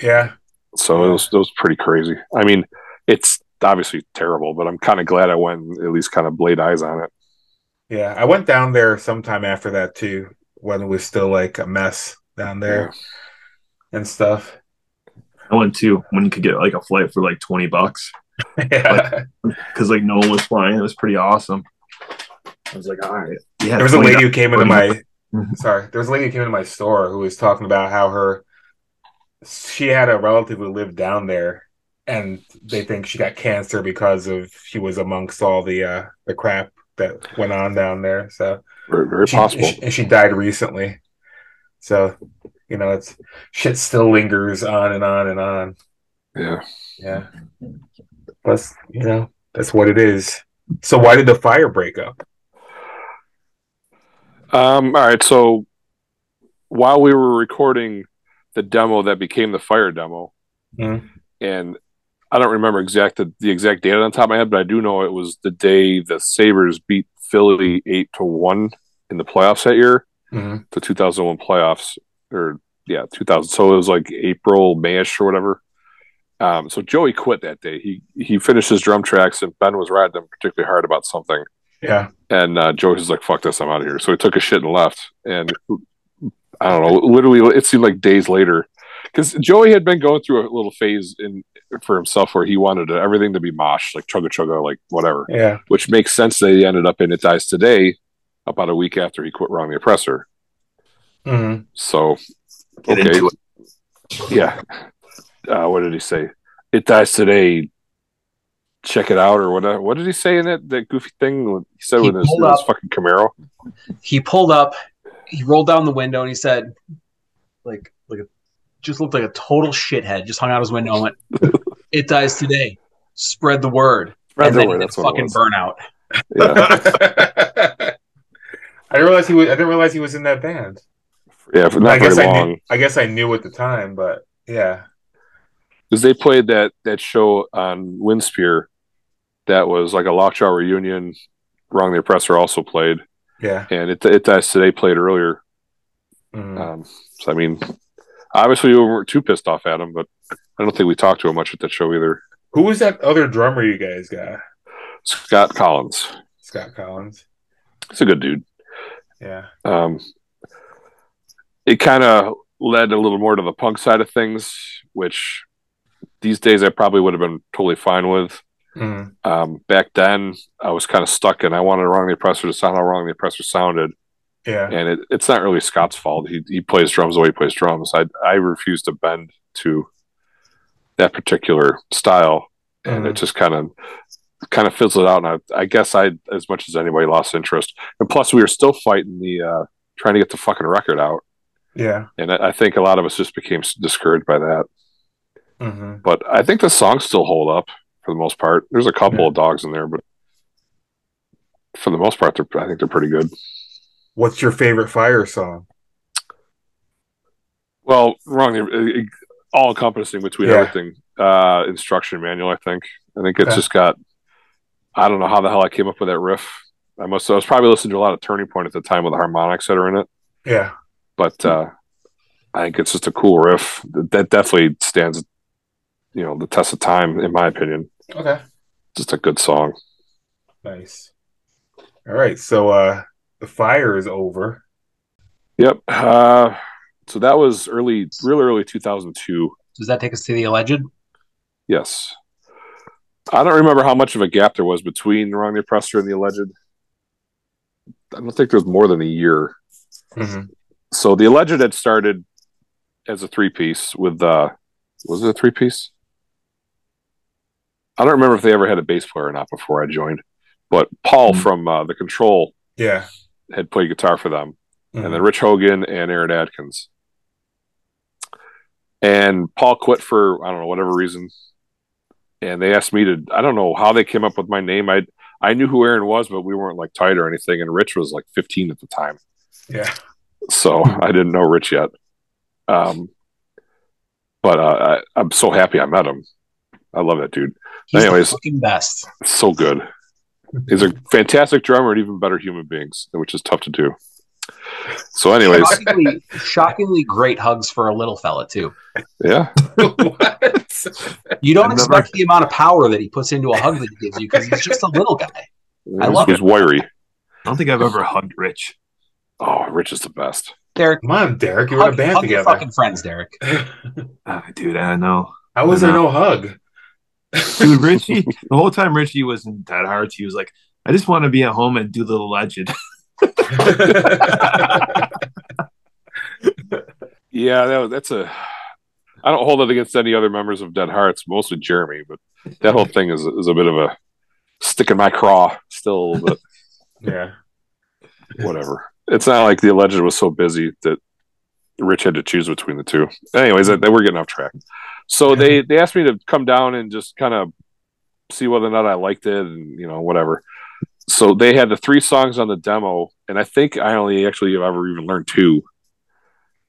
Yeah. So Yeah. it was it was pretty crazy. I mean, it's obviously terrible, but I'm kind of glad I went and at least kind of laid eyes on it. Yeah. I went down there sometime after that too, when it was still like a mess down there and stuff. I went to when you could get like a flight for like twenty bucks Yeah. because like no one was flying. It was pretty awesome. I was like, all right, yeah. there was a lady who came into my Mhm. sorry there was a lady who came into my store who was talking about how her she had a relative who lived down there and they think she got cancer because of she was amongst all the uh the crap that went on down there so Very, very she, possible. she- and she died recently so you know it's shit still lingers on and on and on yeah. yeah plus you know that's what it is so why did the fire break up Um, all right. So while we were recording the demo that became the fire demo, Mhm. and I don't remember exact the, the exact date on top of my head, but I do know it was the day the Sabres beat Philly eight to one in the playoffs that year, Mhm. the 2001 playoffs, or yeah, 2000. So it was like April, Mayish or whatever. Um, so Joey quit that day. He he finished his drum tracks, and Ben was riding him particularly hard about something. yeah And uh, Joey was like, "Fuck this, I'm out of here." So he took a shit and left. And I don't know, literally, it seemed like days later, because Joey had been going through a little phase in for himself where he wanted everything to be mosh, like chugga chugga, like whatever. yeah Which makes sense that he ended up in It Dies Today about a week after he quit Wrong the Oppressor. hmm So okay, yeah. Uh, what did he say? It dies today. Check it out, or whatever. What did he say in that that goofy thing? He said He with his, his fucking Camaro. he pulled up, he rolled down the window, and he said, like, like, a, just looked like a total shithead. Just hung out his window and went, "It dies today. Spread the word." Right and then there, that's fucking burnout. Yeah, I didn't realize he was. I didn't realize he was in that band. yeah, for I not guess very I long. knew. I guess I knew at the time, but yeah, because they played that that show on Winspear that was like a Lockjaw reunion. Wrong the Oppressor also played, yeah. and it it dies today played earlier. Mhm. Um, so I mean, obviously we weren't too pissed off at him, but I don't think we talked to him much at that show either. Who was that other drummer you guys got? Scott Collins, Scott Collins. he's a good dude. Yeah. Um, it kind of led a little more to the punk side of things, which these days I probably would have been totally fine with. Mhm. Um, back then, I was kind of stuck, and I wanted Wrong the Oppressor to sound how Wrong the Oppressor sounded. Yeah. And it, it's not really Scott's fault. He he plays drums the way he plays drums. I I refuse to bend to that particular style, and it Mhm. just kind of kind of fizzled out. And I, I guess I, as much as anybody, lost interest. And plus, we were still fighting the uh, trying to get the fucking record out, Yeah. and I, I think a lot of us just became discouraged by that. hmm But I think the songs still hold up for the most part. There's a couple Yeah. of dogs in there, but for the most part, they're, I think they're pretty good. What's your favorite Fire song? Well, wrong, all encompassing between Yeah. everything. Uh, instruction manual, I think. I think it's Okay. just got. I don't know how the hell I came up with that riff. I must. I was probably listening to a lot of Turning Point at the time with the harmonics that are in it, Yeah. but uh, I think it's just a cool riff that definitely stands, you know, the test of time, in my opinion. Okay. Just a good song. Nice. All right. So uh the fire is over. Yep. Uh, so that was early, real early 2002. Does that take us to the alleged? Yes. I don't remember how much of a gap there was between the Wrong the Oppressor and the Alleged. I don't think there was more than a year. Mhm. So the Alleged had started as a three piece with uh was it a three piece? I don't remember if they ever had a bass player or not before I joined. But Paul Mhm. from uh, the Control Yeah. had played guitar for them. Mhm. and then Rich Hogan and Aaron Adkins. And Paul quit for I don't know whatever reason. and they asked me to. I don't know how they came up with my name. I I knew who Aaron was, but we weren't like tight or anything. And Rich was like 15 at the time, Yeah. so I didn't know Rich yet. Um, but uh, I, I'm so happy I met him. I love that dude. He's Anyways. best. So good. He's a fantastic drummer and even better human beings, which is tough to do. So, anyways, Shockingly, shockingly great hugs for a little fella too. yeah, what? You don't I've never- expect the amount of power that he puts into a hug that he gives you because he's just a little guy. I love he's wiry. I don't think I've ever hugged Rich. Oh, Rich is the best. Derek, Come on, Derek. You were in a band hug your together. fucking friends, Derek. Ah, dude, I know. How was there no hug? Dude, Richie, the whole time Richie was in Dead Hearts, he was like, I just want to be at home and do the legend. Yeah, that, that's a. I don't hold it against any other members of Dead Hearts, mostly Jeremy, but that whole thing is is a bit of a stick in my craw still bit. yeah. Whatever. It's not like the alleged was so busy that Rich had to choose between the two. Anyways, that, that we're getting off track. So they they asked me to come down and just kind of see whether or not I liked it, and you know whatever. So they had the three songs on the demo, and I think I only actually have ever even learned two.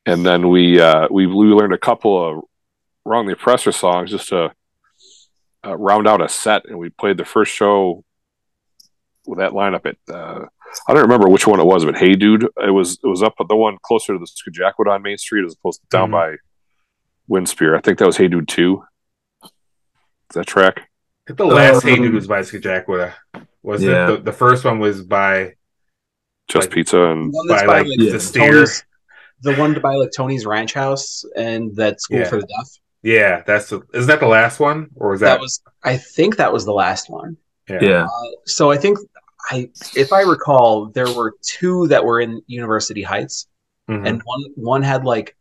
And then we uh, we we learned a couple of wrong the oppressor songs just to uh, round out a set, and we played the first show with that lineup at uh, I don't remember which one it was, but Hey Dude, it was it was up at the one closer to the Scajaquada on Main Street as opposed to down Mhm. by Winspear. I think that was Hey Dude two. Is that track? I think the last Um, Hey Dude was by Jack with a was Yeah. it? The, the first one was by Just Like- Pizza and The one by by, like like, the steer. Tony's, the one to buy like Tony's Ranch House and that School Yeah. for the Deaf. Yeah, that's the, isn't that the last one or was That, that, was, I think, that was the last one. Yeah. Uh, so I think, I if I recall, there were two that were in University Heights, Mhm. and one one had like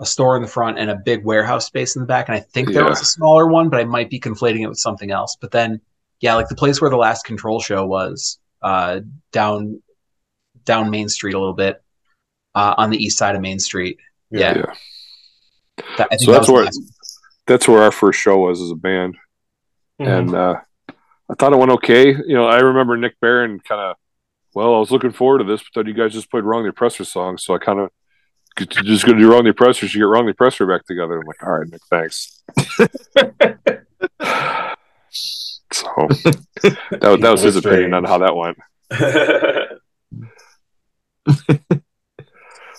a store in the front and a big warehouse space in the back, and I think there Yeah. was a smaller one, but I might be conflating it with something else. But then, yeah, like the place where the last Control show was, uh, down down Main Street a little bit, uh, on the east side of Main Street. Yeah, yeah. That- I think So that that's was where- last. That's where our first show was as a band. Mhm. and uh, I thought it went okay. You know, I remember Nick Barron kind of. Well, I was looking forward to this, but then you guys just played "Wrong the Oppressor" song, so I kind of just going to do "Wrong the Oppressor." So you get "Wrong the Oppressor" back together. I'm like, all right, Nick, thanks. so that, that was his opinion on how that went.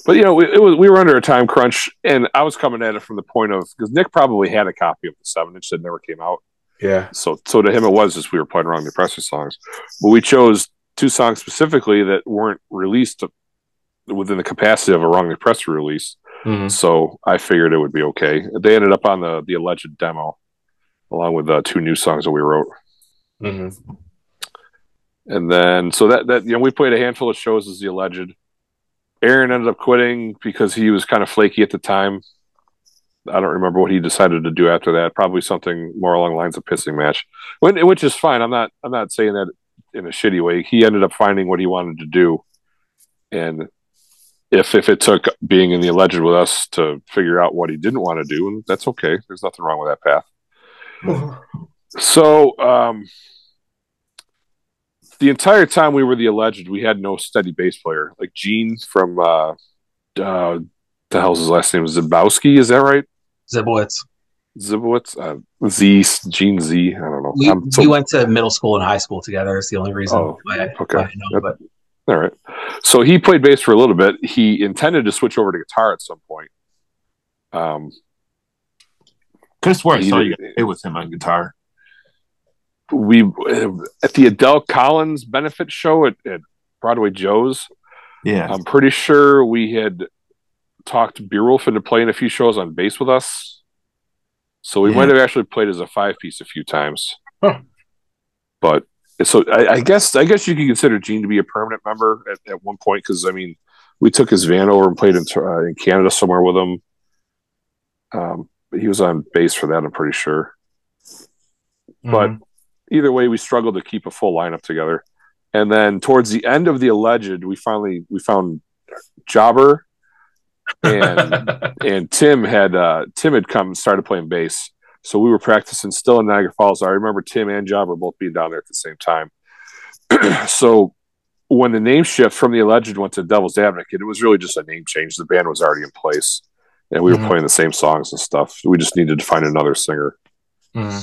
But you know, we, it was we were under a time crunch, and I was coming at it from the point of because Nick probably had a copy of the seven inch that never came out. yeah. So, so to him, it was just we were playing wrong the oppressor songs, but we chose two songs specifically that weren't released within the capacity of a wrong the oppressor release. Mhm. So I figured it would be okay. They ended up on the the alleged demo, along with uh, two new songs that we wrote, Mhm. and then so that that you know we played a handful of shows as the alleged. Aaron ended up quitting because he was kind of flaky at the time. I don't remember what he decided to do after that. Probably something more along the lines of pissing match, When- which is fine. I'm not. I'm not saying that in a shitty way. He ended up finding what he wanted to do, and if if it took being in the alleged with us to figure out what he didn't want to do, and that's okay. There's nothing wrong with that path. So, um, the entire time we were the alleged, we had no steady bass player. Like Gene from uh, uh, the hell's his last name? Zabowski, is that right? Zibowitz. Zibowitz, uh, Z, Gene Z. I don't know. We, I'm so- we went to middle school and high school together. It's the only reason Oh, why, I, okay. why I know. But all right. So he played bass for a little bit. He intended to switch over to guitar at some point. Um, Could have swore I saw did- you play with him on guitar. We at the Adele Collins benefit show at, at Broadway Joe's. Yeah. I'm pretty sure we had talked Beerwolf into playing a few shows on bass with us. So we Yeah. might have actually played as a five piece a few times. Huh. But so I, I guess I guess you could consider Gene to be a permanent member at, at one point because I mean we took his van over and played in, uh, in Canada somewhere with him. Um, but he was on bass for that. I'm pretty sure but Mhm. Either way we struggled to keep a full lineup together and then towards the end of the alleged we finally we found jobber and and tim had uh tim had come and started playing bass So we were practicing still in Niagara Falls. I remember Tim and Jobber both being down there at the same time. so when the name shift from the alleged went to Devil's Advocate, it was really just a name change. The band was already in place, and we were Mhm. playing the same songs and stuff. We just needed to find another singer. Mhm.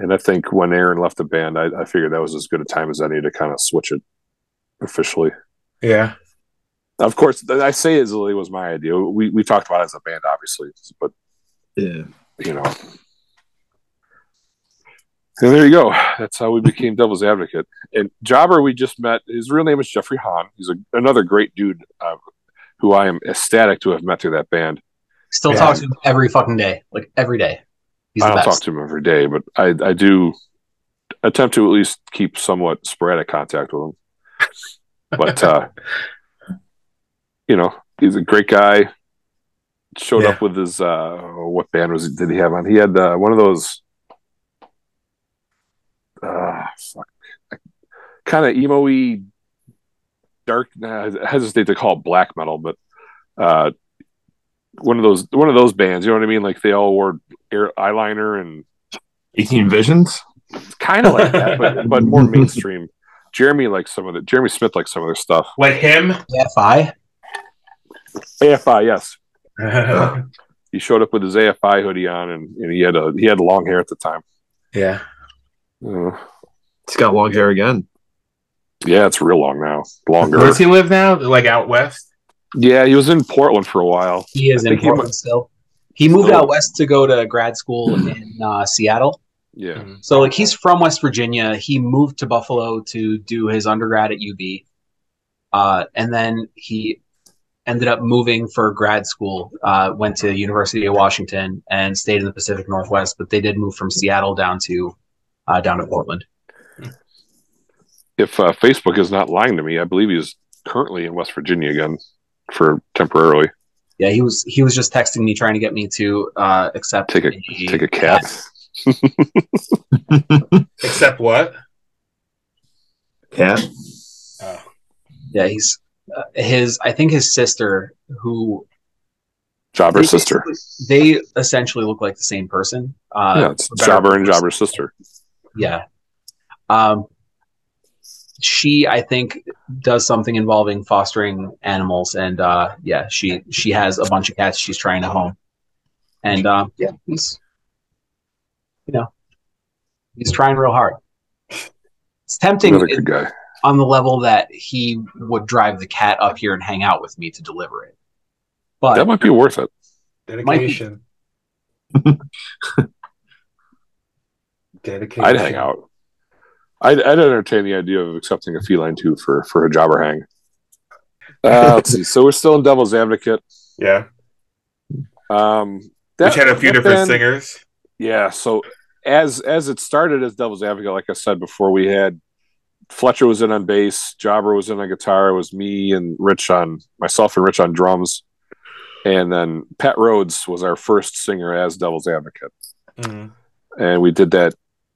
And I think when Aaron left the band, I, I figured that was as good a time as any to kind of switch it officially. Yeah. Of course, I say it was my idea. We we talked about it as a band, obviously, but Yeah. you know. And there you go. That's how we became Devil's Advocate. And Jobber, we just met. His real name is Jeffrey Hahn. He's a, another great dude uh, who I am ecstatic to have met through that band. Still Yeah. talks to him every fucking day, like every day. He's I don't talk to him every day, but I, I do attempt to at least keep somewhat sporadic contact with him. But uh, you know, he's a great guy. Showed Yeah. up with his uh, what band was did he have on? He had uh, one of those uh, fuck, kind of emo-y, dark. Nah, I hesitate to call it black metal, but uh, one of those one of those bands. You know what I mean? Like they all wore air, eyeliner and 18 Visions? kind of like that, but but more mainstream. Jeremy likes some of the Jeremy Smith likes some of their stuff. Like him. AFI. AFI, yes. He showed up with his AFI hoodie on, and, and he had a he had long hair at the time. Yeah. Uh, He's got long hair again. yeah, it's real long now, longer. Where does he live now? Like out west? Yeah, he was in Portland for a while. He is I in think he Portland still. He moved Oh. out west to go to grad school in uh, Seattle. Yeah, So like he's from West Virginia. He moved to Buffalo to do his undergrad at UB, uh, and then he ended up moving for grad school. Uh, went to the University of Washington and stayed in the Pacific Northwest. But they did move from Seattle down to uh, down to Portland. if uh, Facebook is not lying to me, I believe he's currently in West Virginia again for temporarily. Yeah, he was he was just texting me trying to get me to uh, accept Take a take a cat. Accept what? Cat? Oh. Yeah, he's uh, his. I think his sister who Jobber's sister. They essentially look like the same person. Uh, yeah, it's for better Jobber or and worse. Jobber's sister. Yeah. Um, she, I think, does something involving fostering animals, and uh, yeah, she she has a bunch of cats she's trying to home, and um, yeah, he's, you know, he's trying real hard. It's tempting Another good guy. on the level that he would drive the cat up here and hang out with me to deliver it, but That might be worth it. Dedication. Dedication. I'd hang out. I'd, I'd entertain the idea of accepting a feline too for for a jobber hang. Uh, let's see. So we're still in Devil's Advocate. Yeah. Um, that- Which had a few different band- singers. Yeah. So as as it started as Devil's Advocate, like I said before, we had Fletcher was in on bass, Jobber was in on guitar, it was me and Rich on myself and Rich on drums, and then Pat Rhodes was our first singer as Devil's Advocate. Mhm. and we did that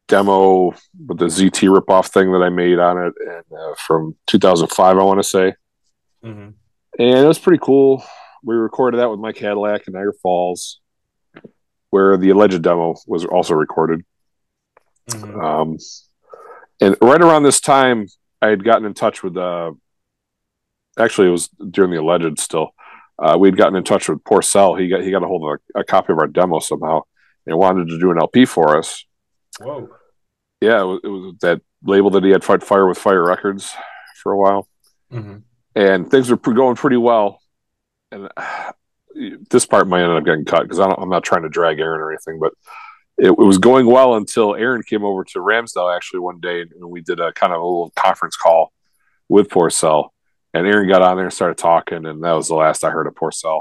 demo with the ZT ripoff thing that I made on it, and uh, from 2005, I want to say, Mhm. and it was pretty cool. We recorded that with my Cadillac in Niagara Falls, where the alleged demo was also recorded. Mhm. Um, and right around this time, I had gotten in touch with. Uh, actually, it was during the alleged still. Uh, we'd gotten in touch with Porcell. He got he got a hold of a, a copy of our demo somehow, and wanted to do an LP for us. Whoa. yeah, it was, it was that label that he had fight fire with Fire Records for a while, Mhm. and things were going pretty well. And uh, this part might end up getting cut because I'm not trying to drag Aaron or anything, but it, it was going well until Aaron came over to Ramsdale actually one day, and we did a kind of a little conference call with Porcell, and Aaron got on there and started talking, and that was the last I heard of Porcell.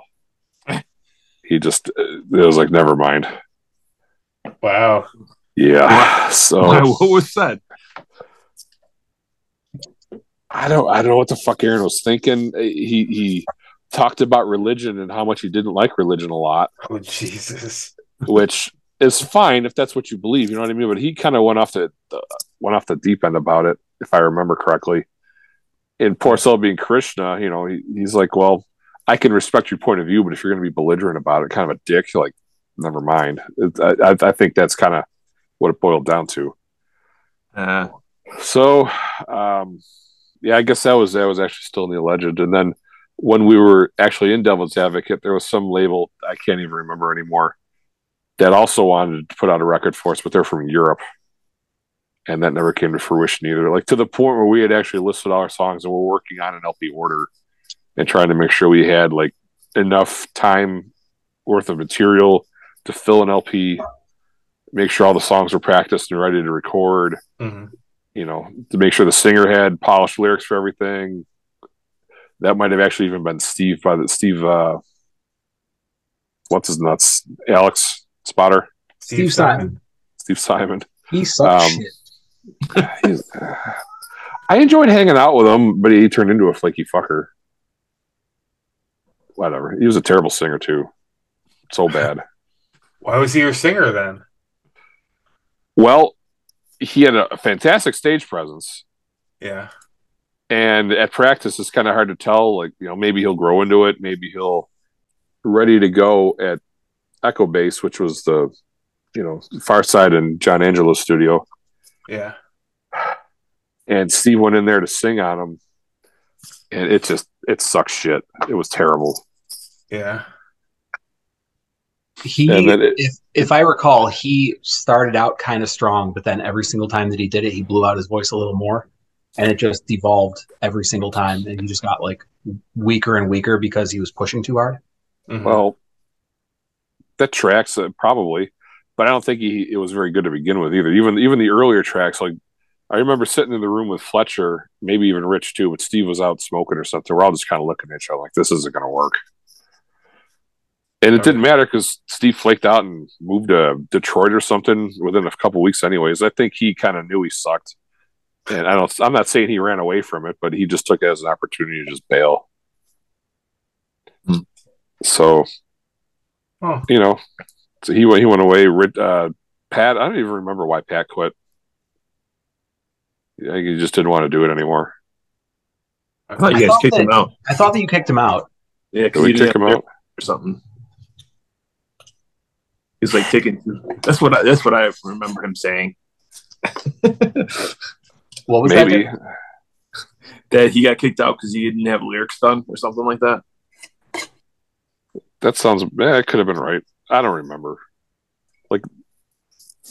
he just it was like never mind. Wow. Yeah, so Why, what was that? I don't I don't know what the fuck Aaron was thinking. Uh, he he talked about religion and how much he didn't like religion a lot, Oh Jesus. which is fine if that's what you believe. You know what I mean? But he kind of went off the, the went off the deep end about it, if I remember correctly. In Porcell being Krishna, you know, he, he's like, well, I can respect your point of view, but if you're going to be belligerent about it, kind of a dick, like never mind. It, I, I think that's kind of what it boiled down to. Uh, So, um, yeah, I guess that was that was actually still in the alleged. And then when we were actually in Devil's Advocate, there was some label I can't even remember anymore that also wanted to put out a record for us, but they're from Europe, and that never came to fruition either. Like to the point where we had actually listed all our songs and we're working on an LP order and trying to make sure we had like enough time worth of material to fill an LP, make sure all the songs were practiced and ready to record Mhm. you know, to make sure the singer had polished lyrics for everything. That might have actually even been Steve by the Steve uh what's his nuts? Alex Spotter, Steve Simon. Steve Simon. He sucks Um, shit. I enjoyed hanging out with him, but he turned into a flaky fucker. Whatever. He was a terrible singer too. So bad. Why was he your singer then? Well, he had a fantastic stage presence. Yeah. and at practice it's kind of hard to tell like you know maybe he'll grow into it maybe he'll ready to go at echo base which was the you know far side and john angelo's studio Yeah. and steve went in there to sing on him and it just it sucks shit it was terrible Yeah. He, And it- if if I recall, he started out kind of strong, but then every single time that he did it, he blew out his voice a little more, and it just devolved every single time, and he just got like weaker and weaker because he was pushing too hard. Mhm. well that tracks uh, probably. But i don't think he it was very good to begin with either. Even even the earlier tracks like i remember sitting in the room with fletcher maybe even rich too but steve was out smoking or something. We're all just kind of looking at each other like this isn't going to work and it didn't matter because steve flaked out and moved to detroit or something within a couple weeks anyways i think he kind of knew he sucked and i don't i'm not saying he ran away from it but he just took it as an opportunity to just bail Hmm. so Oh. you know, so he went he went away. Rid- Uh, Pat, I don't even remember why Pat quit. I think he just didn't want to do it anymore. I thought you guys thought kicked that- him out. I thought that you kicked him out. Yeah, because we he him out? or something. He's like taking. That's what I. That's what I remember him saying. What was Maybe. that? that he got kicked out because he didn't have lyrics done or something like that. That sounds. Yeah, it could have been right. I don't remember. Like,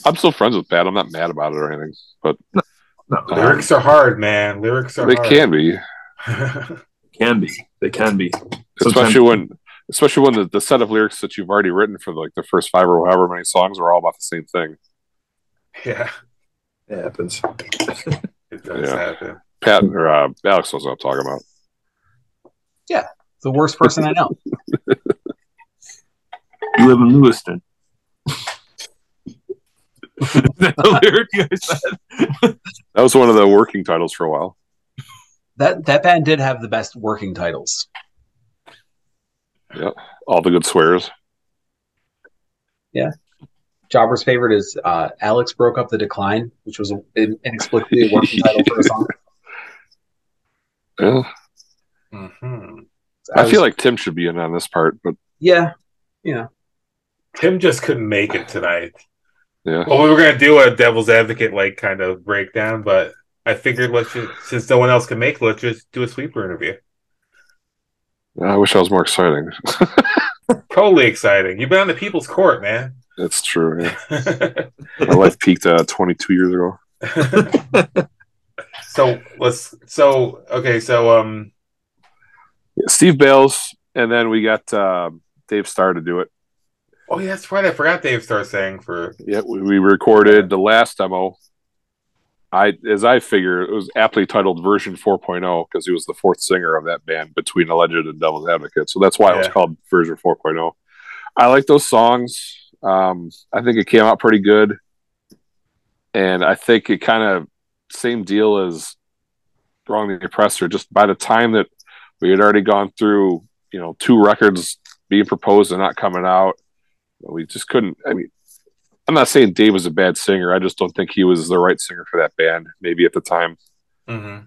I'm still friends with Pat. I'm not mad about it or anything. But No, Uh, Lyrics are hard, man. Lyrics are they hard. can be, they can be. They can be. especially when, especially when the, the set of lyrics that you've already written for like the first five or however many songs are all about the same thing. yeah. It happens. It does Yeah. happen. Pat or uh, Alex knows what I'm talking about. Yeah, the worst person I know. You live in Lewiston. the lyric you guys said. That was one of the working titles for a while. That that band did have the best working titles. All the good swears. Yeah. Jobber's favorite is uh, Alex broke up the decline, which was a, inexplicably a working title for a song. Yeah. hmm I was- feel like Tim should be in on this part, but yeah, yeah. Tim just couldn't make it tonight. yeah. Well, we were gonna do a Devil's Advocate like kind of breakdown, but I figured let's just since no one else can make, it, let's just do a sweeper interview. I wish I was more exciting. Totally exciting. You've been on the People's Court, man. That's true. Yeah. My life peaked uh, 22 years ago. so let's. So okay. So um. Yeah, Steve Bales, and then we got uh, Dave Starr to do it. Oh yeah, that's right. I forgot Dave started saying for. Yeah, we, we recorded the last demo. I, as I figure, it was aptly titled version 4.0 because he was the fourth singer of that band between Alleged and Devil's Advocate. So that's why it was called version 4.0. I like those songs. Um, I think it came out pretty good, and I think it kind of same deal as Wrong the Oppressor. Just by the time that we had already gone through, you know, two records being proposed and not coming out, we just couldn't. I mean, I'm not saying Dave was a bad singer. I just don't think he was the right singer for that band. Maybe at the time, hmm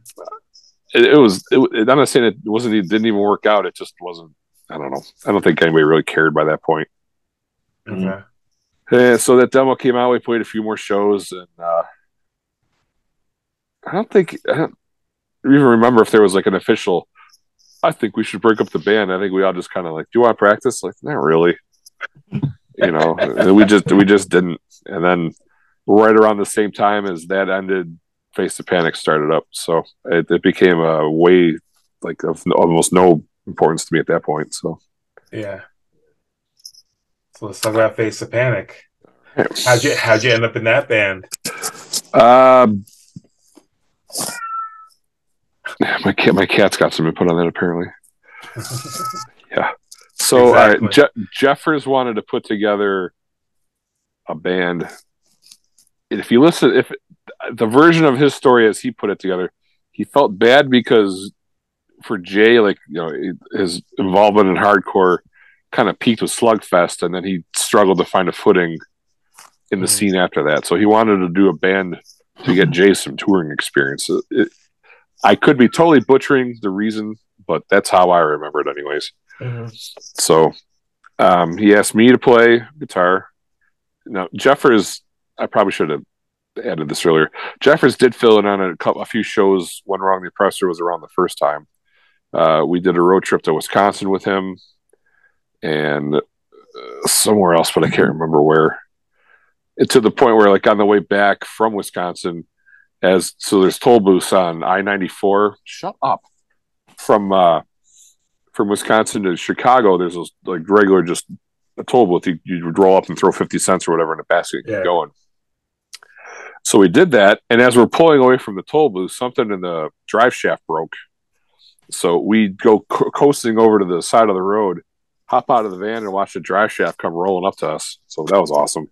it, it was. It, I'm not saying it wasn't. It didn't even work out. It just wasn't. I don't know. I don't think anybody really cared by that point. Okay. And so that demo came out. We played a few more shows, and uh, I don't think I don't even remember if there was like an official. I think we should break up the band. I think we all just kind of like, do you want to practice? Like, not really. you know, and we just we just didn't. And then right around the same time as that ended, Face the Panic started up. So it, it became a way like of almost no importance to me at that point. So Yeah. So let's talk about Face the Panic. How'd you how'd you end up in that band? Um, my cat, my cat's got some input on that apparently. yeah. So Exactly. uh, Je- Jeffers wanted to put together a band. If you listen, if the version of his story as he put it together, he felt bad because for Jay, like you know, his involvement in hardcore kind of peaked with Slugfest, and then he struggled to find a footing in the Mhm. scene after that. So he wanted to do a band to get Jay some touring experience. It- I could be totally butchering the reason, but that's how I remember it, anyways. So um, he asked me to play guitar. Now Jeffers, I probably should have added this earlier. Jeffers did fill in on a, couple, a few shows when Wrong the Oppressor was around the first time. Uh, we did a road trip to Wisconsin with him, and uh, somewhere else, but I can't remember where. And to the point where, like on the way back from Wisconsin, as so there's toll booths on I ninety four. Shut up. From uh, from Wisconsin to Chicago, there's those like regular just a toll booth. You, you would roll up and throw fifty cents or whatever in a basket and Yeah. keep going. So we did that, and as we're pulling away from the toll booth, something in the drive shaft broke. So we go co- coasting over to the side of the road, hop out of the van, and watch the drive shaft come rolling up to us. So that was awesome.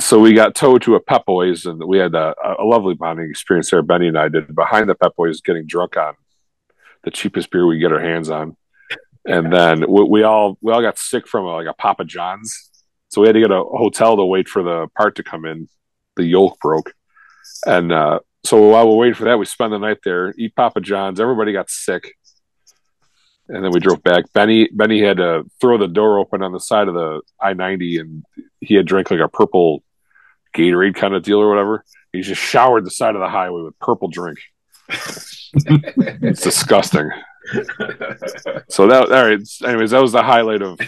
So we got towed to a Pep Boys, and we had a, a lovely bonding experience there. Benny and I did behind the Pep Boys, getting drunk on the cheapest beer we get our hands on, and then we, we all we all got sick from a, like a Papa John's, so we had to get a hotel to wait for the part to come in. The yoke broke, and uh, so while we're waiting for that, we spend the night there, eat Papa John's. Everybody got sick, and then we drove back. Benny Benny had to throw the door open on the side of the I ninety, and he had drank like a purple Gatorade kind of deal or whatever. He just showered the side of the highway with purple drink. It's disgusting. So that all right. Anyways, that was the highlight of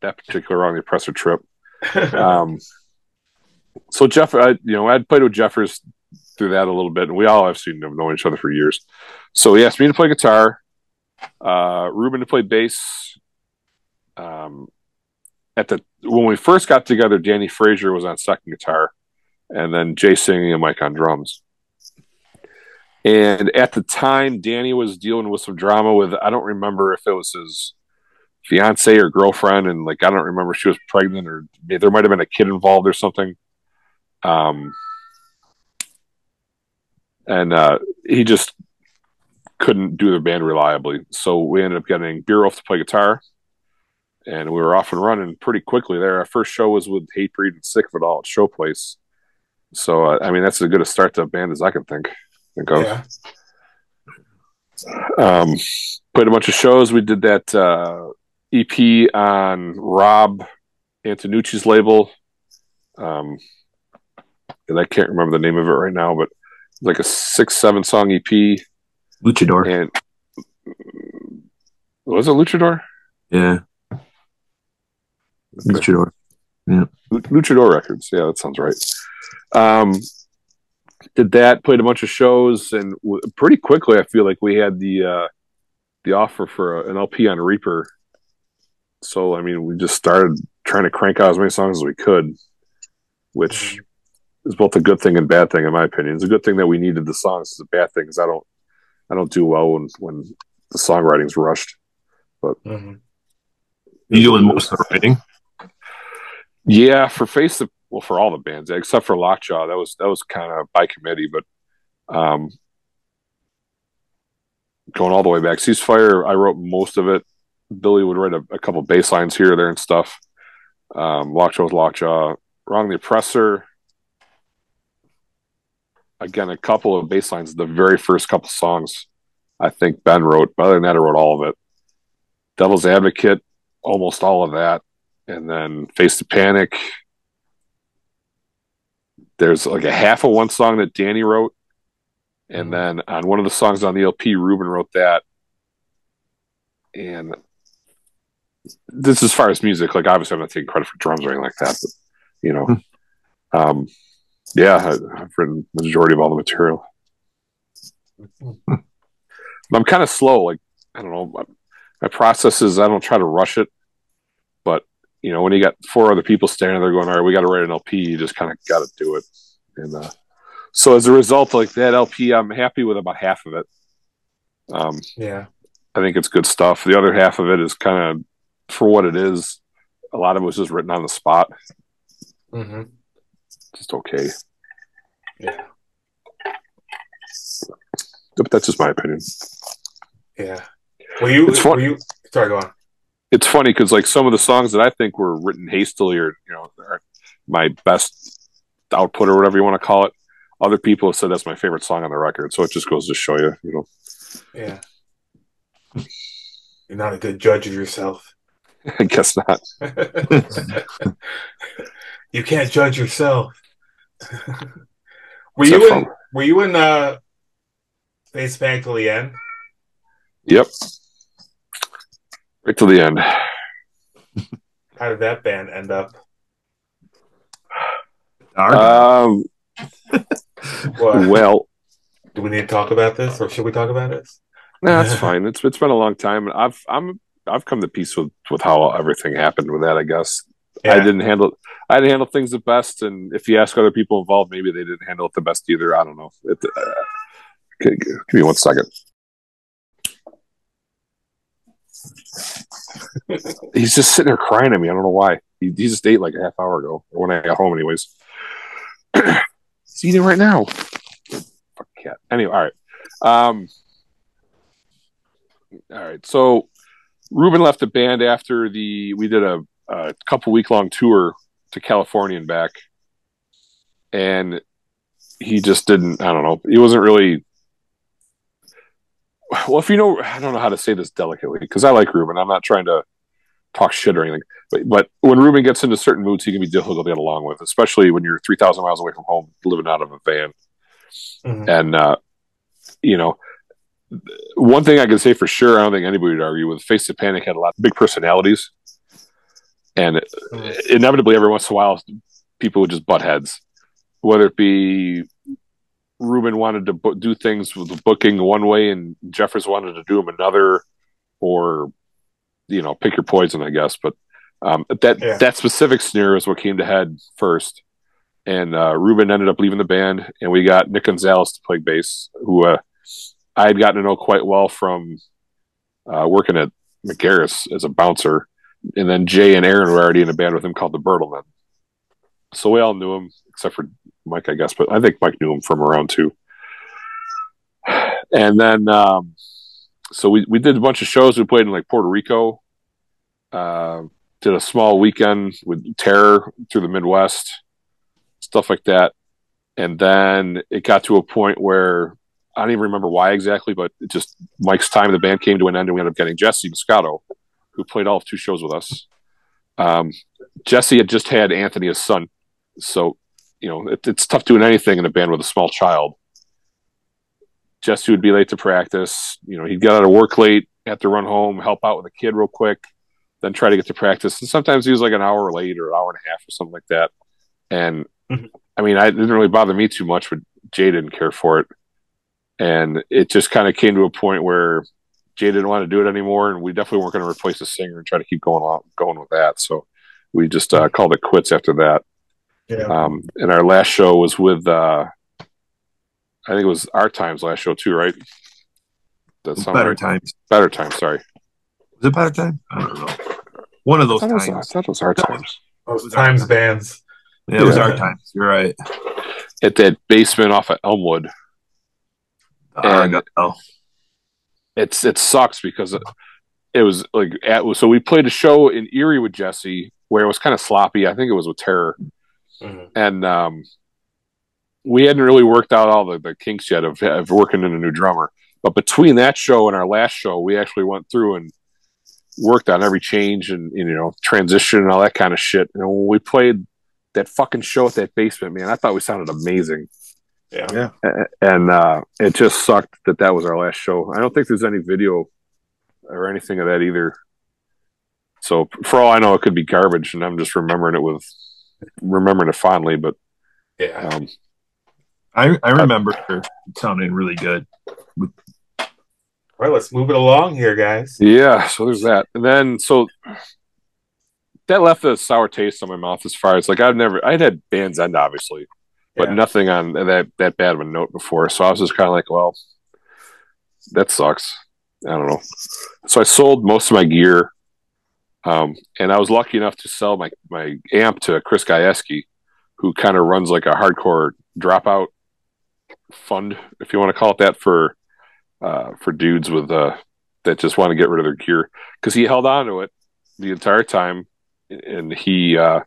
that particular wrong the oppressor trip. Um, so Jeff, I, you know, I'd played with Jeffers through that a little bit, and we all have seen them known each other for years. So he asked me to play guitar, uh, Ruben to play bass. Um, at the when we first got together, Danny Frazier was on second guitar, and then Jay singing and Mike on drums. And at the time, Danny was dealing with some drama with I don't remember if it was his fiance or girlfriend, and like I don't remember she was pregnant or there might have been a kid involved or something. Um, and uh, he just couldn't do the band reliably, so we ended up getting Bureau to play guitar, and we were off and running pretty quickly there. Our first show was with Hatebreed and Sick of It All at Showplace. So uh, I mean, that's as good a start to a band as I can think think of. yeah. Um, played a bunch of shows. We did that uh, EP on Rob Antonucci's label. Um, and I can't remember the name of it right now, but like a six, seven song EP. Luchador. And was it Luchador? Yeah. Luchador. Lu- Luchador Records. Yeah, that sounds right. Um, did that, played a bunch of shows, and w- pretty quickly, I feel like we had the uh, the offer for a, an LP on Reaper. So, I mean, we just started trying to crank out as many songs as we could, which is both a good thing and bad thing, in my opinion. It's a good thing that we needed the songs. It's a bad thing because I don't, I don't do well when when the songwriting's rushed. Mhm. You doing most of the writing? Yeah, for Face the well, for all the bands except for Lockjaw, that was that was kind of by committee, but um, going all the way back, Ceasefire, I wrote most of it. Billy would write a, a couple bass lines here, there, and stuff. Um, Lockjaw was Lockjaw. Wrong the Oppressor. Again, a couple of bass lines. The very first couple songs, I think Ben wrote. But other than that, I wrote all of it. Devil's Advocate, almost all of that and then Face the Panic, there's like a half of one song that Danny wrote, and Mhm. then on one of the songs on the LP, Ruben wrote that. And this, as far as music, like obviously, I'm not taking credit for drums or anything like that, but you know, um, yeah, I, I've written the majority of all the material. I'm kind of slow. Like I don't know, my, my process is I don't try to rush it, but you know, when you got four other people standing there going, "All right, we got to write an LP," you just kind of got to do it. And uh, so as a result, like that LP, I'm happy with about half of it. Um, Yeah. I think it's good stuff. The other half of it is kind of for what it is. A lot of it was just written on the spot, Mm-hmm. just okay. Yeah. But that's just my opinion. Yeah. Were you? It's fun- Were you? Sorry, go on. It's funny because like some of the songs that I think were written hastily or you know are my best output or whatever you want to call it. Other people have said that's my favorite song on the record, so it just goes to show you, you know. Yeah. You're not a good judge of yourself. I guess not. you can't judge yourself. were Is that you in? Were you in uh, Face Bank till the end? Yep, right to the end. How did that band end up? Dark. Um, well, Do we need to talk about this, or should we talk about this? nah, that's fine. It's it's been a long time, and I've I'm I've come to peace with with how everything happened with that. I guess I didn't handle I didn't handle things the best, and if you ask other people involved, maybe they didn't handle it the best either. I don't know. It, uh, g- g- give me one second. He's just sitting there crying at me. I don't know why. He, he just ate like a half hour ago, when I got home, anyways. He's eating right now. Fuck cat. Anyway, all right. Um, all right. So Ruben left the band after the we did a, a couple week long tour to California and back, and he just didn't. I don't know. He wasn't really. Well, if you know, I don't know how to say this delicately because I like Ruben. I'm not trying to talk shit or anything, but but when Ruben gets into certain moods, he can be difficult to get along with, especially when you're three thousand miles away from home, living out of a van. Mhm. And uh, you know, one thing I can say for sure, I don't think anybody would argue with Face the Panic had a lot of big personalities, and Mhm. inevitably every once in a while, people would just butt heads, whether it be Ruben wanted to bo- do things with the booking one way and Jeffers wanted to do them another, or you know, pick your poison, I guess. But um, that Yeah. that specific scenario is what came to head first, and uh, Ruben ended up leaving the band, and we got Nick Gonzalez to play bass, who uh, I had gotten to know quite well from uh, working at McGarris as a bouncer, and then Jay and Aaron were already in a band with him called the Bertlemen. So we all knew him, except for Mike, I guess, but I think Mike knew him from around too. And then, um, so we, we did a bunch of shows. We played in like Puerto Rico, uh, did a small weekend with Terror through the Midwest, stuff like that. And then it got to a point where I don't even remember why exactly, but just Mike's time in the band came to an end, and we ended up getting Jesse Moscato, who played all of two shows with us. Um, Jesse had just had Anthony, his son, so you know it, it's tough doing anything in a band with a small child. Jesse would be late to practice. You know, he'd get out of work late, have to run home, help out with the kid real quick, then try to get to practice. And sometimes he was like an hour late or an hour and a half or something like that. And Mhm. I mean, I it didn't really bother me too much, but Jay didn't care for it. And it just kind of came to a point where Jay didn't want to do it anymore, and we definitely weren't going to replace the singer and try to keep going on going with that. So we just uh, called it quits after that. Yeah. Um, and our last show was with, uh, I think it was our times last show too, right? That Better right? times. Better time. Sorry, Was it better time? I don't know. One of those I thought, it was, I times. thought it was our times. Those times bands. Yeah, it was our times. You're right. At that basement off of Elmwood, And- Uh, oh, it's it sucks because it, it was like at, so we played a show in Erie with Jesse where it was kind of sloppy. I think it was with Terror, Mhm. and um, we hadn't really worked out all the, the kinks yet of, of working in a new drummer. But between that show and our last show, we actually went through and worked on every change and you know transition and all that kind of shit. And when we played that fucking show at that basement, man. I thought we sounded amazing. Yeah. Yeah. A- and uh, it just sucked that that was our last show. I don't think there's any video or anything of that either. So for all I know, it could be garbage, and I'm just remembering it with remembering it fondly. But Yeah. um, I I remember her sounding really good. All right, let's move it along here, guys. yeah, so there's that, and then so that left a sour taste on my mouth as far as like I've never I'd had Band's End obviously, but Yeah. nothing on that that bad of a note before. So I was just kind of like, well, that sucks. I don't know. So I sold most of my gear, um, and I was lucky enough to sell my my amp to Chris Gajewski, who kind of runs like a hardcore dropout fund, if you want to call it that, for uh, for dudes with uh, that just want to get rid of their gear because he held on to it the entire time, and he uh,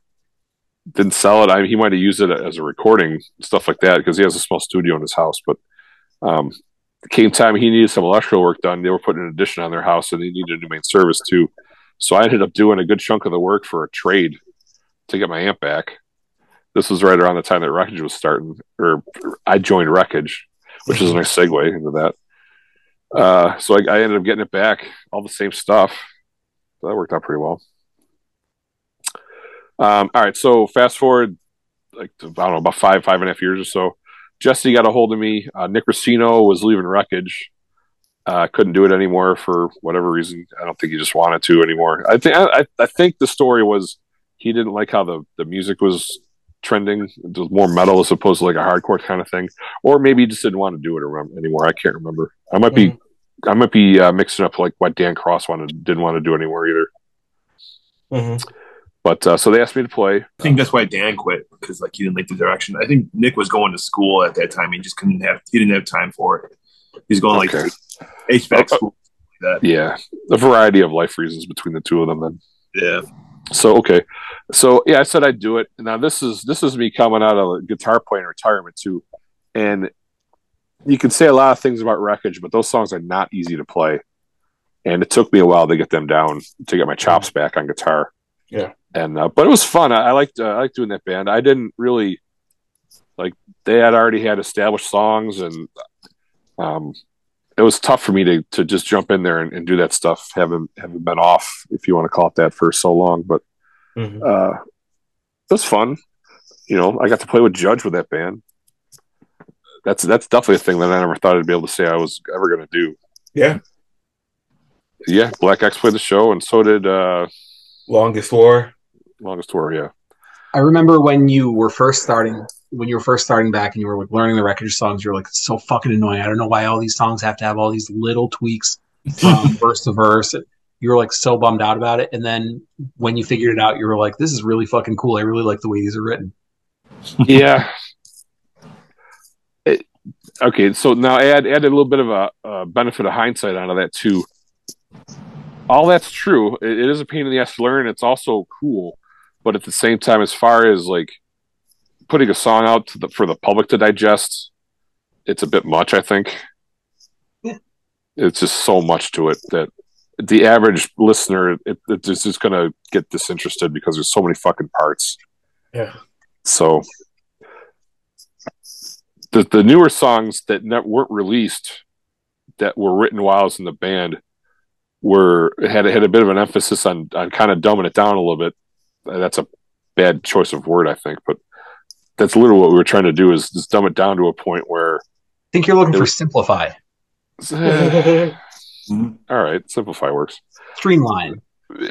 didn't sell it. I mean, he might have used it as a recording stuff like that because he has a small studio in his house. But um, came time he needed some electrical work done. They were putting an addition on their house, and they needed a new main service too. So I ended up doing a good chunk of the work for a trade to get my amp back. This was right around the time that Wreckage was starting, or I joined Wreckage, which is a nice segue into that. Uh, so I, I ended up getting it back, all the same stuff. So that worked out pretty well. Um, all right, so fast forward, like I don't know, about five, five and a half years or so. Jesse got a hold of me. Uh, Nick Racino was leaving Wreckage. Uh, couldn't do it anymore for whatever reason. I don't think he just wanted to anymore. I think I, I think the story was he didn't like how the, the music was trending. It was more metal as opposed to like a hardcore kind of thing, or maybe he just didn't want to do it anymore. I can't remember. I might be I might be uh, mixing up like what Dan Cross wanted didn't want to do anymore either. Mhm. But uh, so they asked me to play. I think that's why Dan quit because like he didn't like the direction. I think Nick was going to school at that time. He just couldn't have. He didn't have time for it. He's going like Okay. HVAC Uh, school. Like that. Yeah, a variety of life reasons between the two of them. Then Yeah. so okay, so yeah, I said I'd do it. Now this is this is me coming out of a guitar playing retirement too, and you can say a lot of things about Wreckage, but those songs are not easy to play, and it took me a while to get them down to get my chops back on guitar. Yeah. and uh, but it was fun. I, I liked uh, I liked doing that band. I didn't really like they had already had established songs, and um, it was tough for me to to just jump in there and, and do that stuff. Having having been off, if you want to call it that, for so long, but Mhm. uh, it was fun. You know, I got to play with Judge with that band. That's that's definitely a thing that I never thought I'd be able to say I was ever going to do. Yeah. Yeah, Black X played the show, and so did uh, Longest War. Longest War, Yeah, I remember when you were first starting, when you were first starting back, and you were like learning the record songs. You were like, "It's so fucking annoying. I don't know why all these songs have to have all these little tweaks from verse to verse." You were like so bummed out about it, and then when you figured it out, you were like, "This is really fucking cool. I really like the way these are written." yeah. It- okay, so now add add a little bit of a, a benefit of hindsight onto that too. All that's true. It, it is a pain in the ass to learn. It's also cool, but at the same time, as far as like putting a song out to the, for the public to digest, it's a bit much. I think Yeah. it's just so much to it that the average listener it, it's just going to get disinterested because there's so many fucking parts. Yeah. So the the newer songs that ne- weren't released that were written while I was in the band were had had a bit of an emphasis on on kind of dumbing it down a little bit. That's a bad choice of word, I think, but that's literally what we were trying to do is just dumb it down to a point where I think you're looking for was- simplify, all right, simplify works. streamline.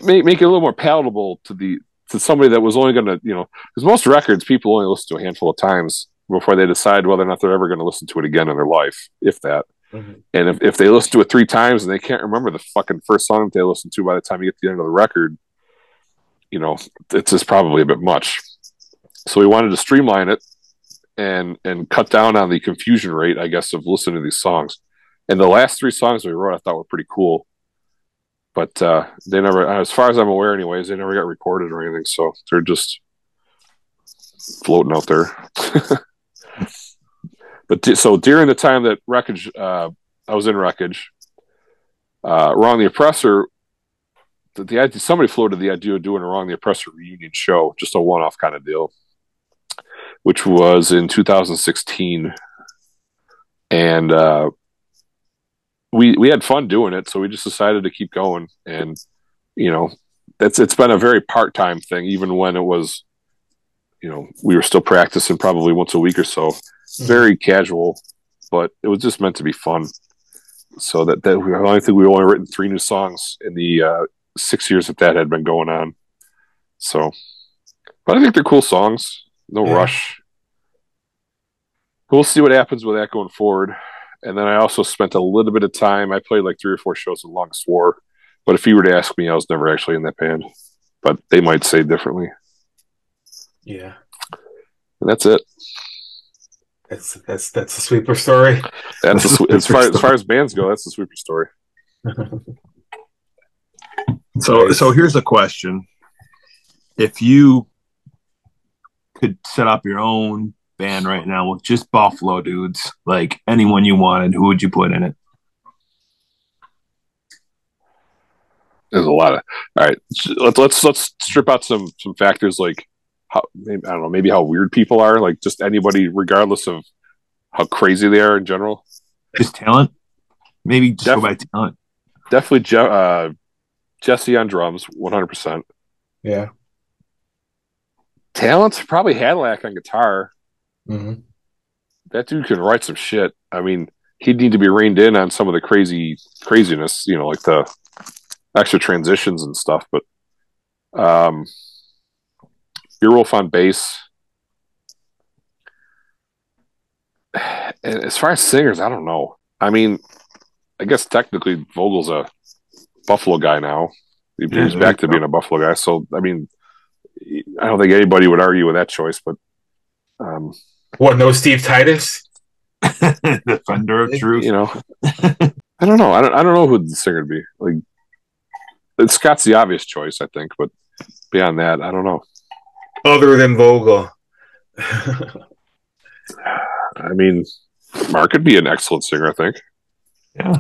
make make it a little more palatable to the to somebody that was only going to you know because most records people only listen to a handful of times before they decide whether or not they're ever going to listen to it again in their life, if that. Mhm. And if, if they listen to it three times and they can't remember the fucking first song that they listened to by the time you get to the end of the record, you know, it's just probably a bit much. So we wanted to streamline it and and cut down on the confusion rate, I guess, of listening to these songs. And the last three songs we wrote, I thought were pretty cool but uh, they never, as far as I'm aware, anyways, they never got recorded or anything. So they're just floating out there. but d- so during the time that wreckage, uh, I was in wreckage. Uh, Wrong the Oppressor, the, the somebody floated the idea of doing a Wrong the Oppressor reunion show, just a one-off kind of deal. Which was in 2016, and uh, we we had fun doing it, so we just decided to keep going. And you know, that's it's been a very part time thing, even when it was, you know, we were still practicing probably once a week or so, very casual, but it was just meant to be fun. So that that I only think we only written three new songs in the uh, six years that that had been going on. So, but I think they're cool songs. No Yeah. rush. We'll see what happens with that going forward. And then I also spent a little bit of time. I played like three or four shows in Longest War. But if you were to ask me, I was never actually in that band. But they might say differently. Yeah. And that's it. That's that's that's a sweeper story. That's the, sw- as far as far as bands go. That's the sweeper story. So, so here's a question: If you could set up your own band right now with just Buffalo dudes, like anyone you wanted, who would you put in it? There's a lot of all right. Let's let's let's strip out some some factors like how maybe, I don't know maybe how weird people are. Like just anybody, regardless of how crazy they are in general. Just talent? Maybe just Def- go by talent. Definitely Je- uh, Jesse on drums, 100. percent Yeah. Talents probably Hadlack on guitar. hmm That dude can write some shit. I mean, he'd need to be reined in on some of the crazy craziness, you know, like the extra transitions and stuff. But um, Earwolf on bass. And as far as singers, I don't know. I mean, I guess technically Vogel's a Buffalo guy now. He- Yeah, He's back to being a Buffalo guy. So, I mean, I don't think anybody would argue with that choice. But um, What? No Steve Titus? Defender of truth. you know, I don't know. I don't. I don't know who the singer would be. Like, it's Scott's the obvious choice, I think. But beyond that, I don't know. Other than Vogel. I mean, Mark could be an excellent singer. I think Yeah.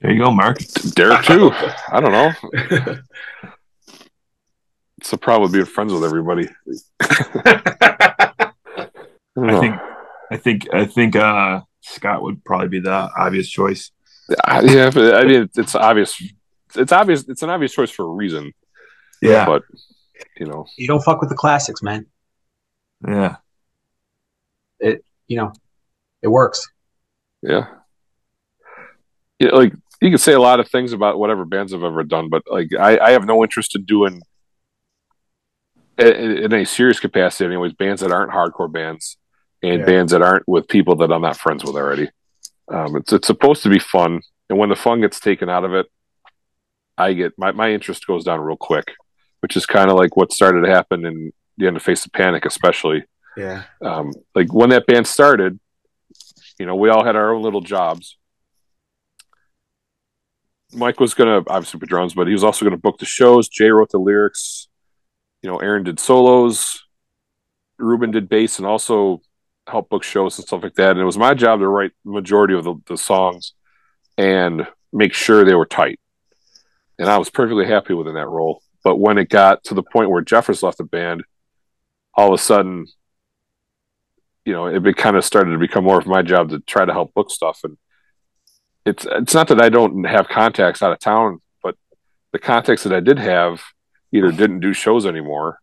There you go, Mark. Derek too. I don't know. It's the problem with being friends with everybody. I, I think I think I think uh Scott would probably be the obvious choice. I- yeah, but I mean, it's obvious. It's obvious. It's an obvious choice for a reason. Yeah. But you know, You don't fuck with the classics, man. Yeah. It you know, it works. Yeah. Yeah, like you can say a lot of things about whatever bands I've ever done, but like I, I have no interest in doing in, a serious capacity, anyways, bands that aren't hardcore bands and Yeah. bands that aren't with people that I'm not friends with already. Um, it's it's supposed to be fun, and when the fun gets taken out of it, I get my, my interest goes down real quick, which is kind of like what started to happen in the end of Face the Panic, especially yeah. um, like when that band started, you know, we all had our own little jobs. Mike was gonna obviously put drums, but he was also gonna book the shows. Jay wrote the lyrics. You know, Aaron did solos. Ruben did bass and also helped book shows and stuff like that. And it was my job to write the majority of the, the songs and make sure they were tight. And I was perfectly happy within that role. But when it got to the point where Jeffers left the band, all of a sudden you know, it kind of started to become more of my job to try to help book stuff. And it's it's not that I don't have contacts out of town, but the contacts that I did have either didn't do shows anymore,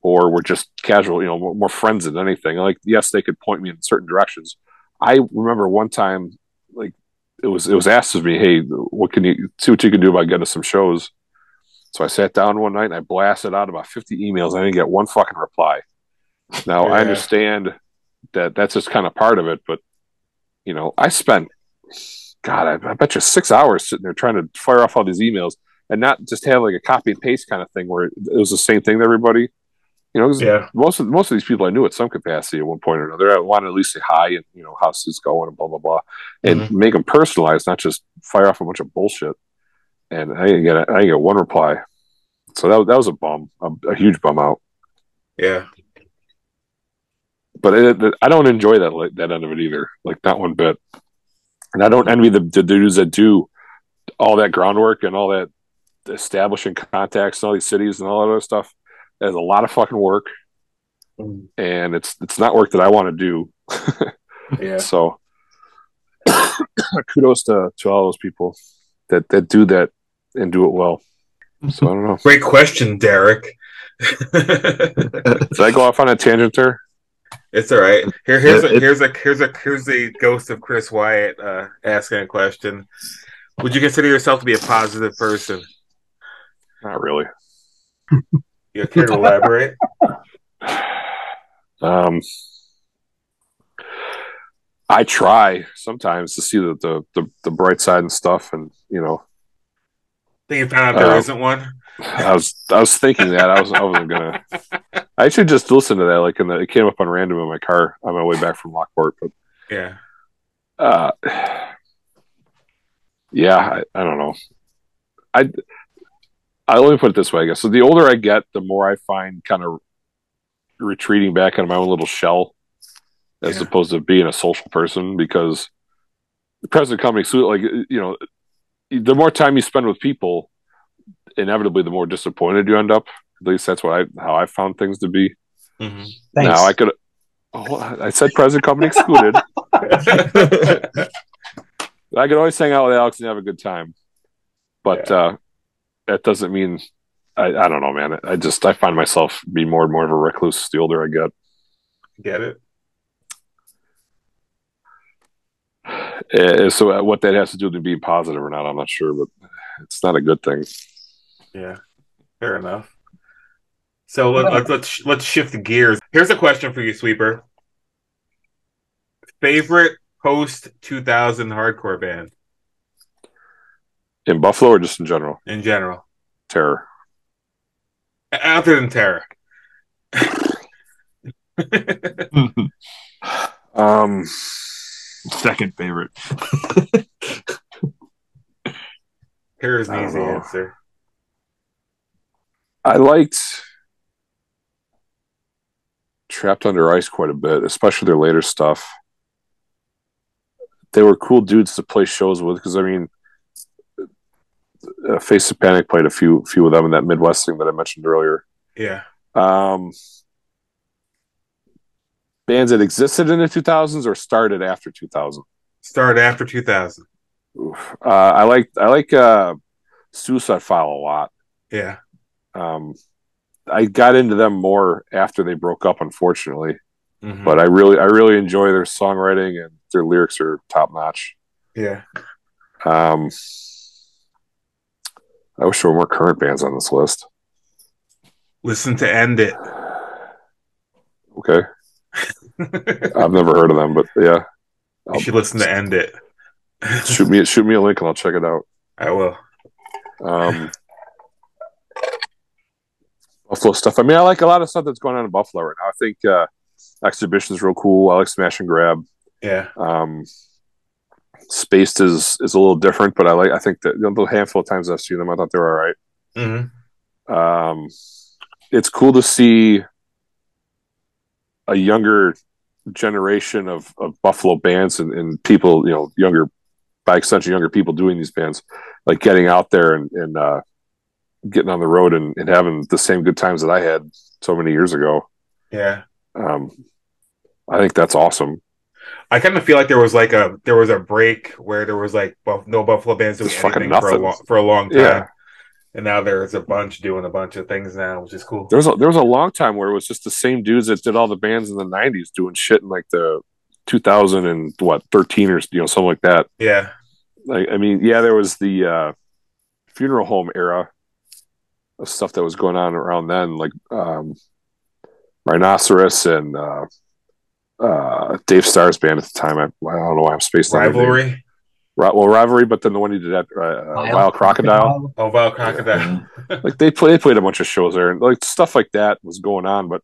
or were just casual, you know, more, friends than anything. Like, yes, they could point me in certain directions. I remember one time, like it was it was asked of me, hey, what can you see what you can do about getting some shows? So I sat down one night and I blasted out about fifty emails. I didn't get one fucking reply. Now I understand that that's just kind of part of it. But you know, I spent, God, I, I bet you six hours sitting there trying to fire off all these emails and not just have like a copy and paste kind of thing where it was the same thing to everybody. You know, Yeah. most of most of these people I knew at some capacity at one point or another. I wanted to at least say hi and you know how's this going and blah blah blah, and mm-hmm. make them personalized, not just fire off a bunch of bullshit. And I didn't get I didn't get one reply, so that that was a bum, a, a huge bum out Yeah. but it, it- I don't enjoy that that end of it either, like not one bit. And I don't envy the, the dudes that do all that groundwork and all that establishing contacts in all these cities and all that other stuff. There's a lot of fucking work, and it's it's not work that I want to do. Yeah. So kudos to, to all those people that, that do that and do it well. So I don't know. Great question, Derek. Did I go off on a tangent there? It's all right. Here, here's a here's a here's a here's the ghost of Chris Wyatt uh, asking a question. Would you consider yourself to be a positive person? Not really. You care to elaborate? Um, I try sometimes to see the, the, the, the bright side and stuff, and you know, Think you found out there Uh, not one? I was I was thinking that I was I wasn't gonna. I actually just listened to that like in the, it came up on random in my car on my way back from Lockport, but Yeah. uh, yeah, I, I don't know. I I let me put it this way, I guess. So the older I get, the more I find kind of retreating back into my own little shell, as Yeah. opposed to being a social person. Because the present company, so like you know, the more time you spend with people, inevitably the more disappointed you end up. At least that's what I how I found things to be. hmm Now I could. Oh, I said present company excluded. I could always hang out with Alex and have a good time, but uh, that doesn't mean I, I don't know, man. I just I find myself being more and more of a recluse the older I get. Get it? Uh, so uh, what that has to do with being positive or not, I'm not sure, but it's not a good thing. Yeah. Fair enough. So let, let's let's let's shift gears. Here's a question for you, Sweeper. Favorite post 2000 hardcore band In Buffalo or just in general, in general, terror. other than Terror. Um, Second favorite. Terror's an easy know. answer. I liked Trapped Under Ice quite a bit, especially their later stuff. They were cool dudes to play shows with because I mean, uh, Face of Panic played a few few of them in that Midwest thing that I mentioned earlier. Yeah. Um, bands that existed in the 2000s or started after 2000. Started after 2000. Oof. Uh, I like I like uh, Suicide File a lot. Yeah. Um, I got into them more after they broke up, unfortunately. Mhm. But I really I really enjoy their songwriting and their lyrics are top notch. yeah. Um, I wish there were more current bands on this list. Listen to End It. Okay, I've never heard of them, but yeah, you should listen to End It. shoot me shoot me a link and I'll check it out. I will. Um, Buffalo stuff. I mean, I like a lot of stuff that's going on in Buffalo right now. I think uh, Exhibition's real cool. I like Smash and Grab. Yeah. Um, Spaced is is a little different, but I like. I think that you know, the handful of times I've seen them, I thought they were all right. hmm Um, it's cool to see a younger generation of, of Buffalo bands and, and people, you know, younger by extension, younger people doing these bands, like getting out there and, and uh, getting on the road and, and having the same good times that I had so many years ago. Yeah. Um, I think that's awesome. I kind of feel like there was like a there was a break where there was like buff, no Buffalo bands doing There's fucking anything for a long for a long time, Yeah. and now there's a bunch doing a bunch of things now, which is cool. There was a, there was a long time where it was just the same dudes that did all the bands in the '90s doing shit in like the 2000 and what 13 or you know something like that. Yeah, like I mean, yeah, there was the uh, funeral home era of stuff that was going on around then, like um, Rhinoceros and uh, uh, Dave Starr's band at the time. I, I don't know why I'm spaced on their name. rivalry. Ri- well, rivalry, but then the one he did at uh, uh, Wild Crocodile, Oh, Val Crocodile. like they played, they played a bunch of shows there, and like stuff like that was going on. But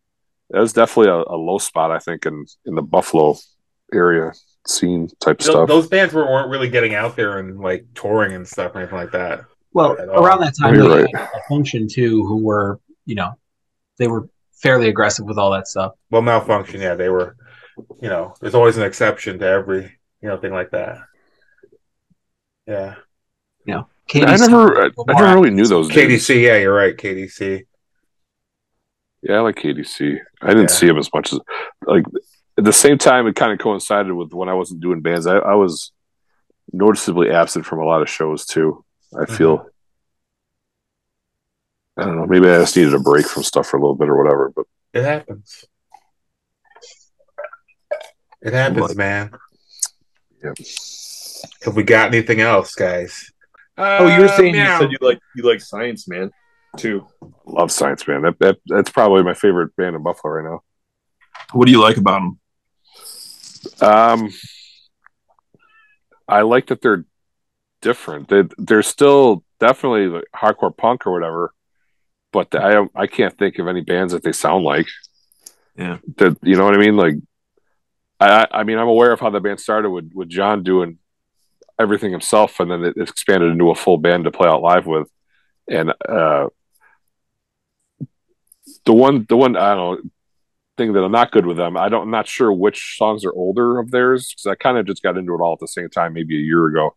it was definitely a, a low spot, I think, in in the Buffalo area scene type Tho- stuff. Those bands were, weren't really getting out there and like touring and stuff or anything like that. Well, around that time, You're we right. had a function too, who were you know, they were fairly aggressive with all that stuff. Well, malfunction, yeah, they were. You know, there's always an exception to every you know thing like that. Yeah, Katie I never, I, I never really knew those. dudes. KDC, yeah, you're right, KDC. Yeah, I like KDC. I didn't Yeah. see him as much as like at the same time. It kind of coincided with when I wasn't doing bands. I, I was noticeably absent from a lot of shows too. I mm-hmm. feel. I don't know. Maybe I just needed a break from stuff for a little bit or whatever. But It happens. It happens, What? man. Yep. Have we got anything else, guys? Oh, you were Uh, saying you said you like you like Science Man too. love Science Man. That, that that's probably my favorite band in Buffalo right now. What do you like about them? Um, I like that they're different. They they're still definitely like hardcore punk or whatever, but I I can't think of any bands that they sound like. Yeah. that you know what I mean. Like, I I mean I'm aware of how the band started with with John doing everything himself, and then it expanded into a full band to play out live with, and uh, the one the one I don't know thing that I'm not good with them. I don't, I'm not sure which songs are older of theirs because I kind of just got into it all at the same time, maybe a year ago.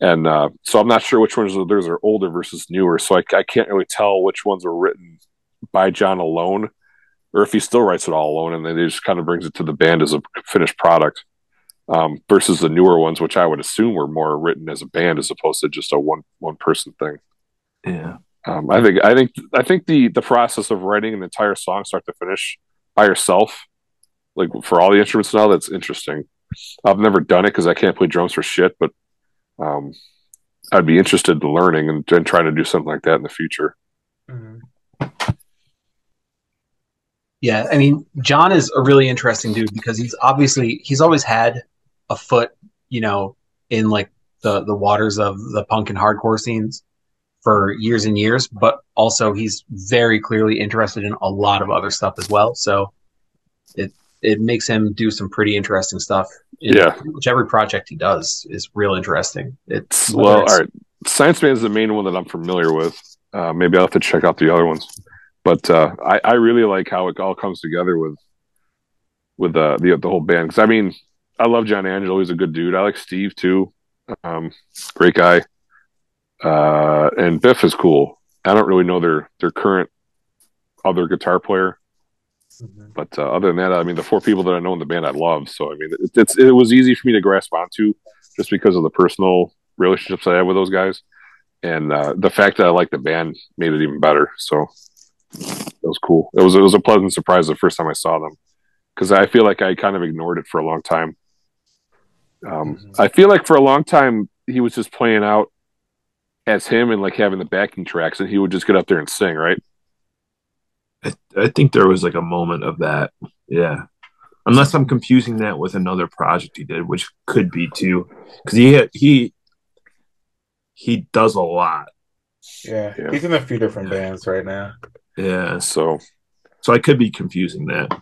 And uh, so I'm not sure which ones of theirs are older versus newer. So I, I can't really tell which ones were written by John alone or if he still writes it all alone and then he just kind of brings it to the band as a finished product um, versus the newer ones, which I would assume were more written as a band as opposed to just a one, one person thing. Yeah. Um, I think I think I think the the process of writing an entire song start to finish by yourself, like for all the instruments now, that's interesting. I've never done it because I can't play drums for shit, but um, I'd be interested in learning and, and trying to do something like that in the future. Mhm. Yeah, I mean, John is a really interesting dude because he's obviously he's always had a foot, you know, in like the the waters of the punk and hardcore scenes for years and years, but also he's very clearly interested in a lot of other stuff as well. So it it makes him do some pretty interesting stuff. in Yeah. much every project he does is real interesting. It's Well, it's- right, Science Man is the main one that I'm familiar with. Uh, maybe I'll have to check out the other ones, but uh, I, I really like how it all comes together with with uh, the the whole band. Because I mean, I love John Angelo; he's a good dude. I like Steve too, um, great guy. Uh, and Biff is cool. I don't really know their their current other guitar player, Mhm. but uh, other than that, I mean, the four people that I know in the band, I love. So I mean, it, it's it was easy for me to grasp onto just because of the personal relationships I have with those guys, and uh, the fact that I like the band made it even better. So it was cool. It was it was a pleasant surprise the first time I saw them because I feel like I kind of ignored it for a long time. Um, Mhm. I feel like for a long time he was just playing out as him and like having the backing tracks, and he would just get up there and sing, right? I, I think there was like a moment of that. Yeah. Unless I'm confusing that with another project he did, which could be too, because he had, he he does a lot. Yeah. Yeah. he's in a few different bands right now. Yeah. So So I could be confusing that.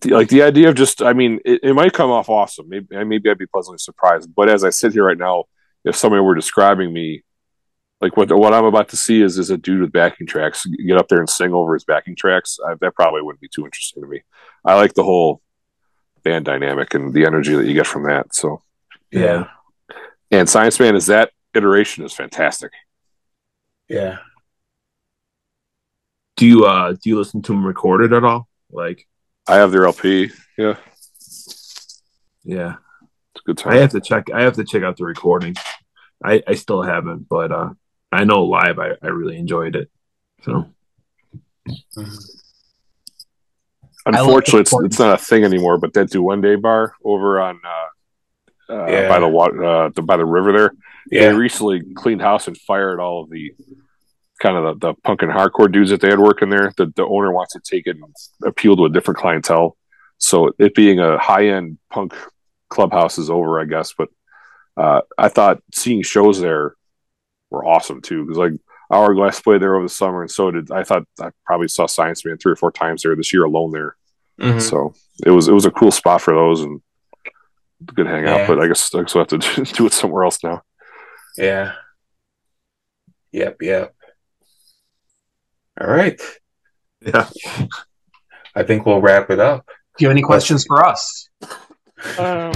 the, like the idea of just i mean it, it might come off awesome maybe maybe i'd be pleasantly surprised but as i sit here right now if somebody were describing me like what what i'm about to see is is a dude with backing tracks get up there and sing over his backing tracks I, that probably wouldn't be too interesting to me i like the whole band dynamic and the energy that you get from that so Yeah. and science man is that iteration is fantastic Yeah. Do you uh do you listen to them recorded at all? Like, i have their lp yeah yeah. it's a good time I have to check. I have to check out the recording. I I still haven't, but uh I know live. I I really enjoyed it. So Mhm. Unfortunately, it's, it's not a thing anymore. But that Duende bar over on uh, uh, Yeah. by the water, uh, the, by the river there, they Yeah. recently cleaned house and fired all of the kind of the, the punk and hardcore dudes that they had working there. The, the owner wants to take it and appeal to a different clientele. So it being a high end punk clubhouse is over, I guess. But uh, I thought seeing shows there were awesome too because like Hourglass played there over the summer, and so did I. Thought I probably saw Science Man three or four times there this year alone there. Mhm. So it was it was a cool spot for those and good hangout. Yeah. But I guess I guess we'll have to do it somewhere else now. Yeah. Yep. Yep. All right. yeah. I think we'll wrap it up. Do you have any questions for us? Um,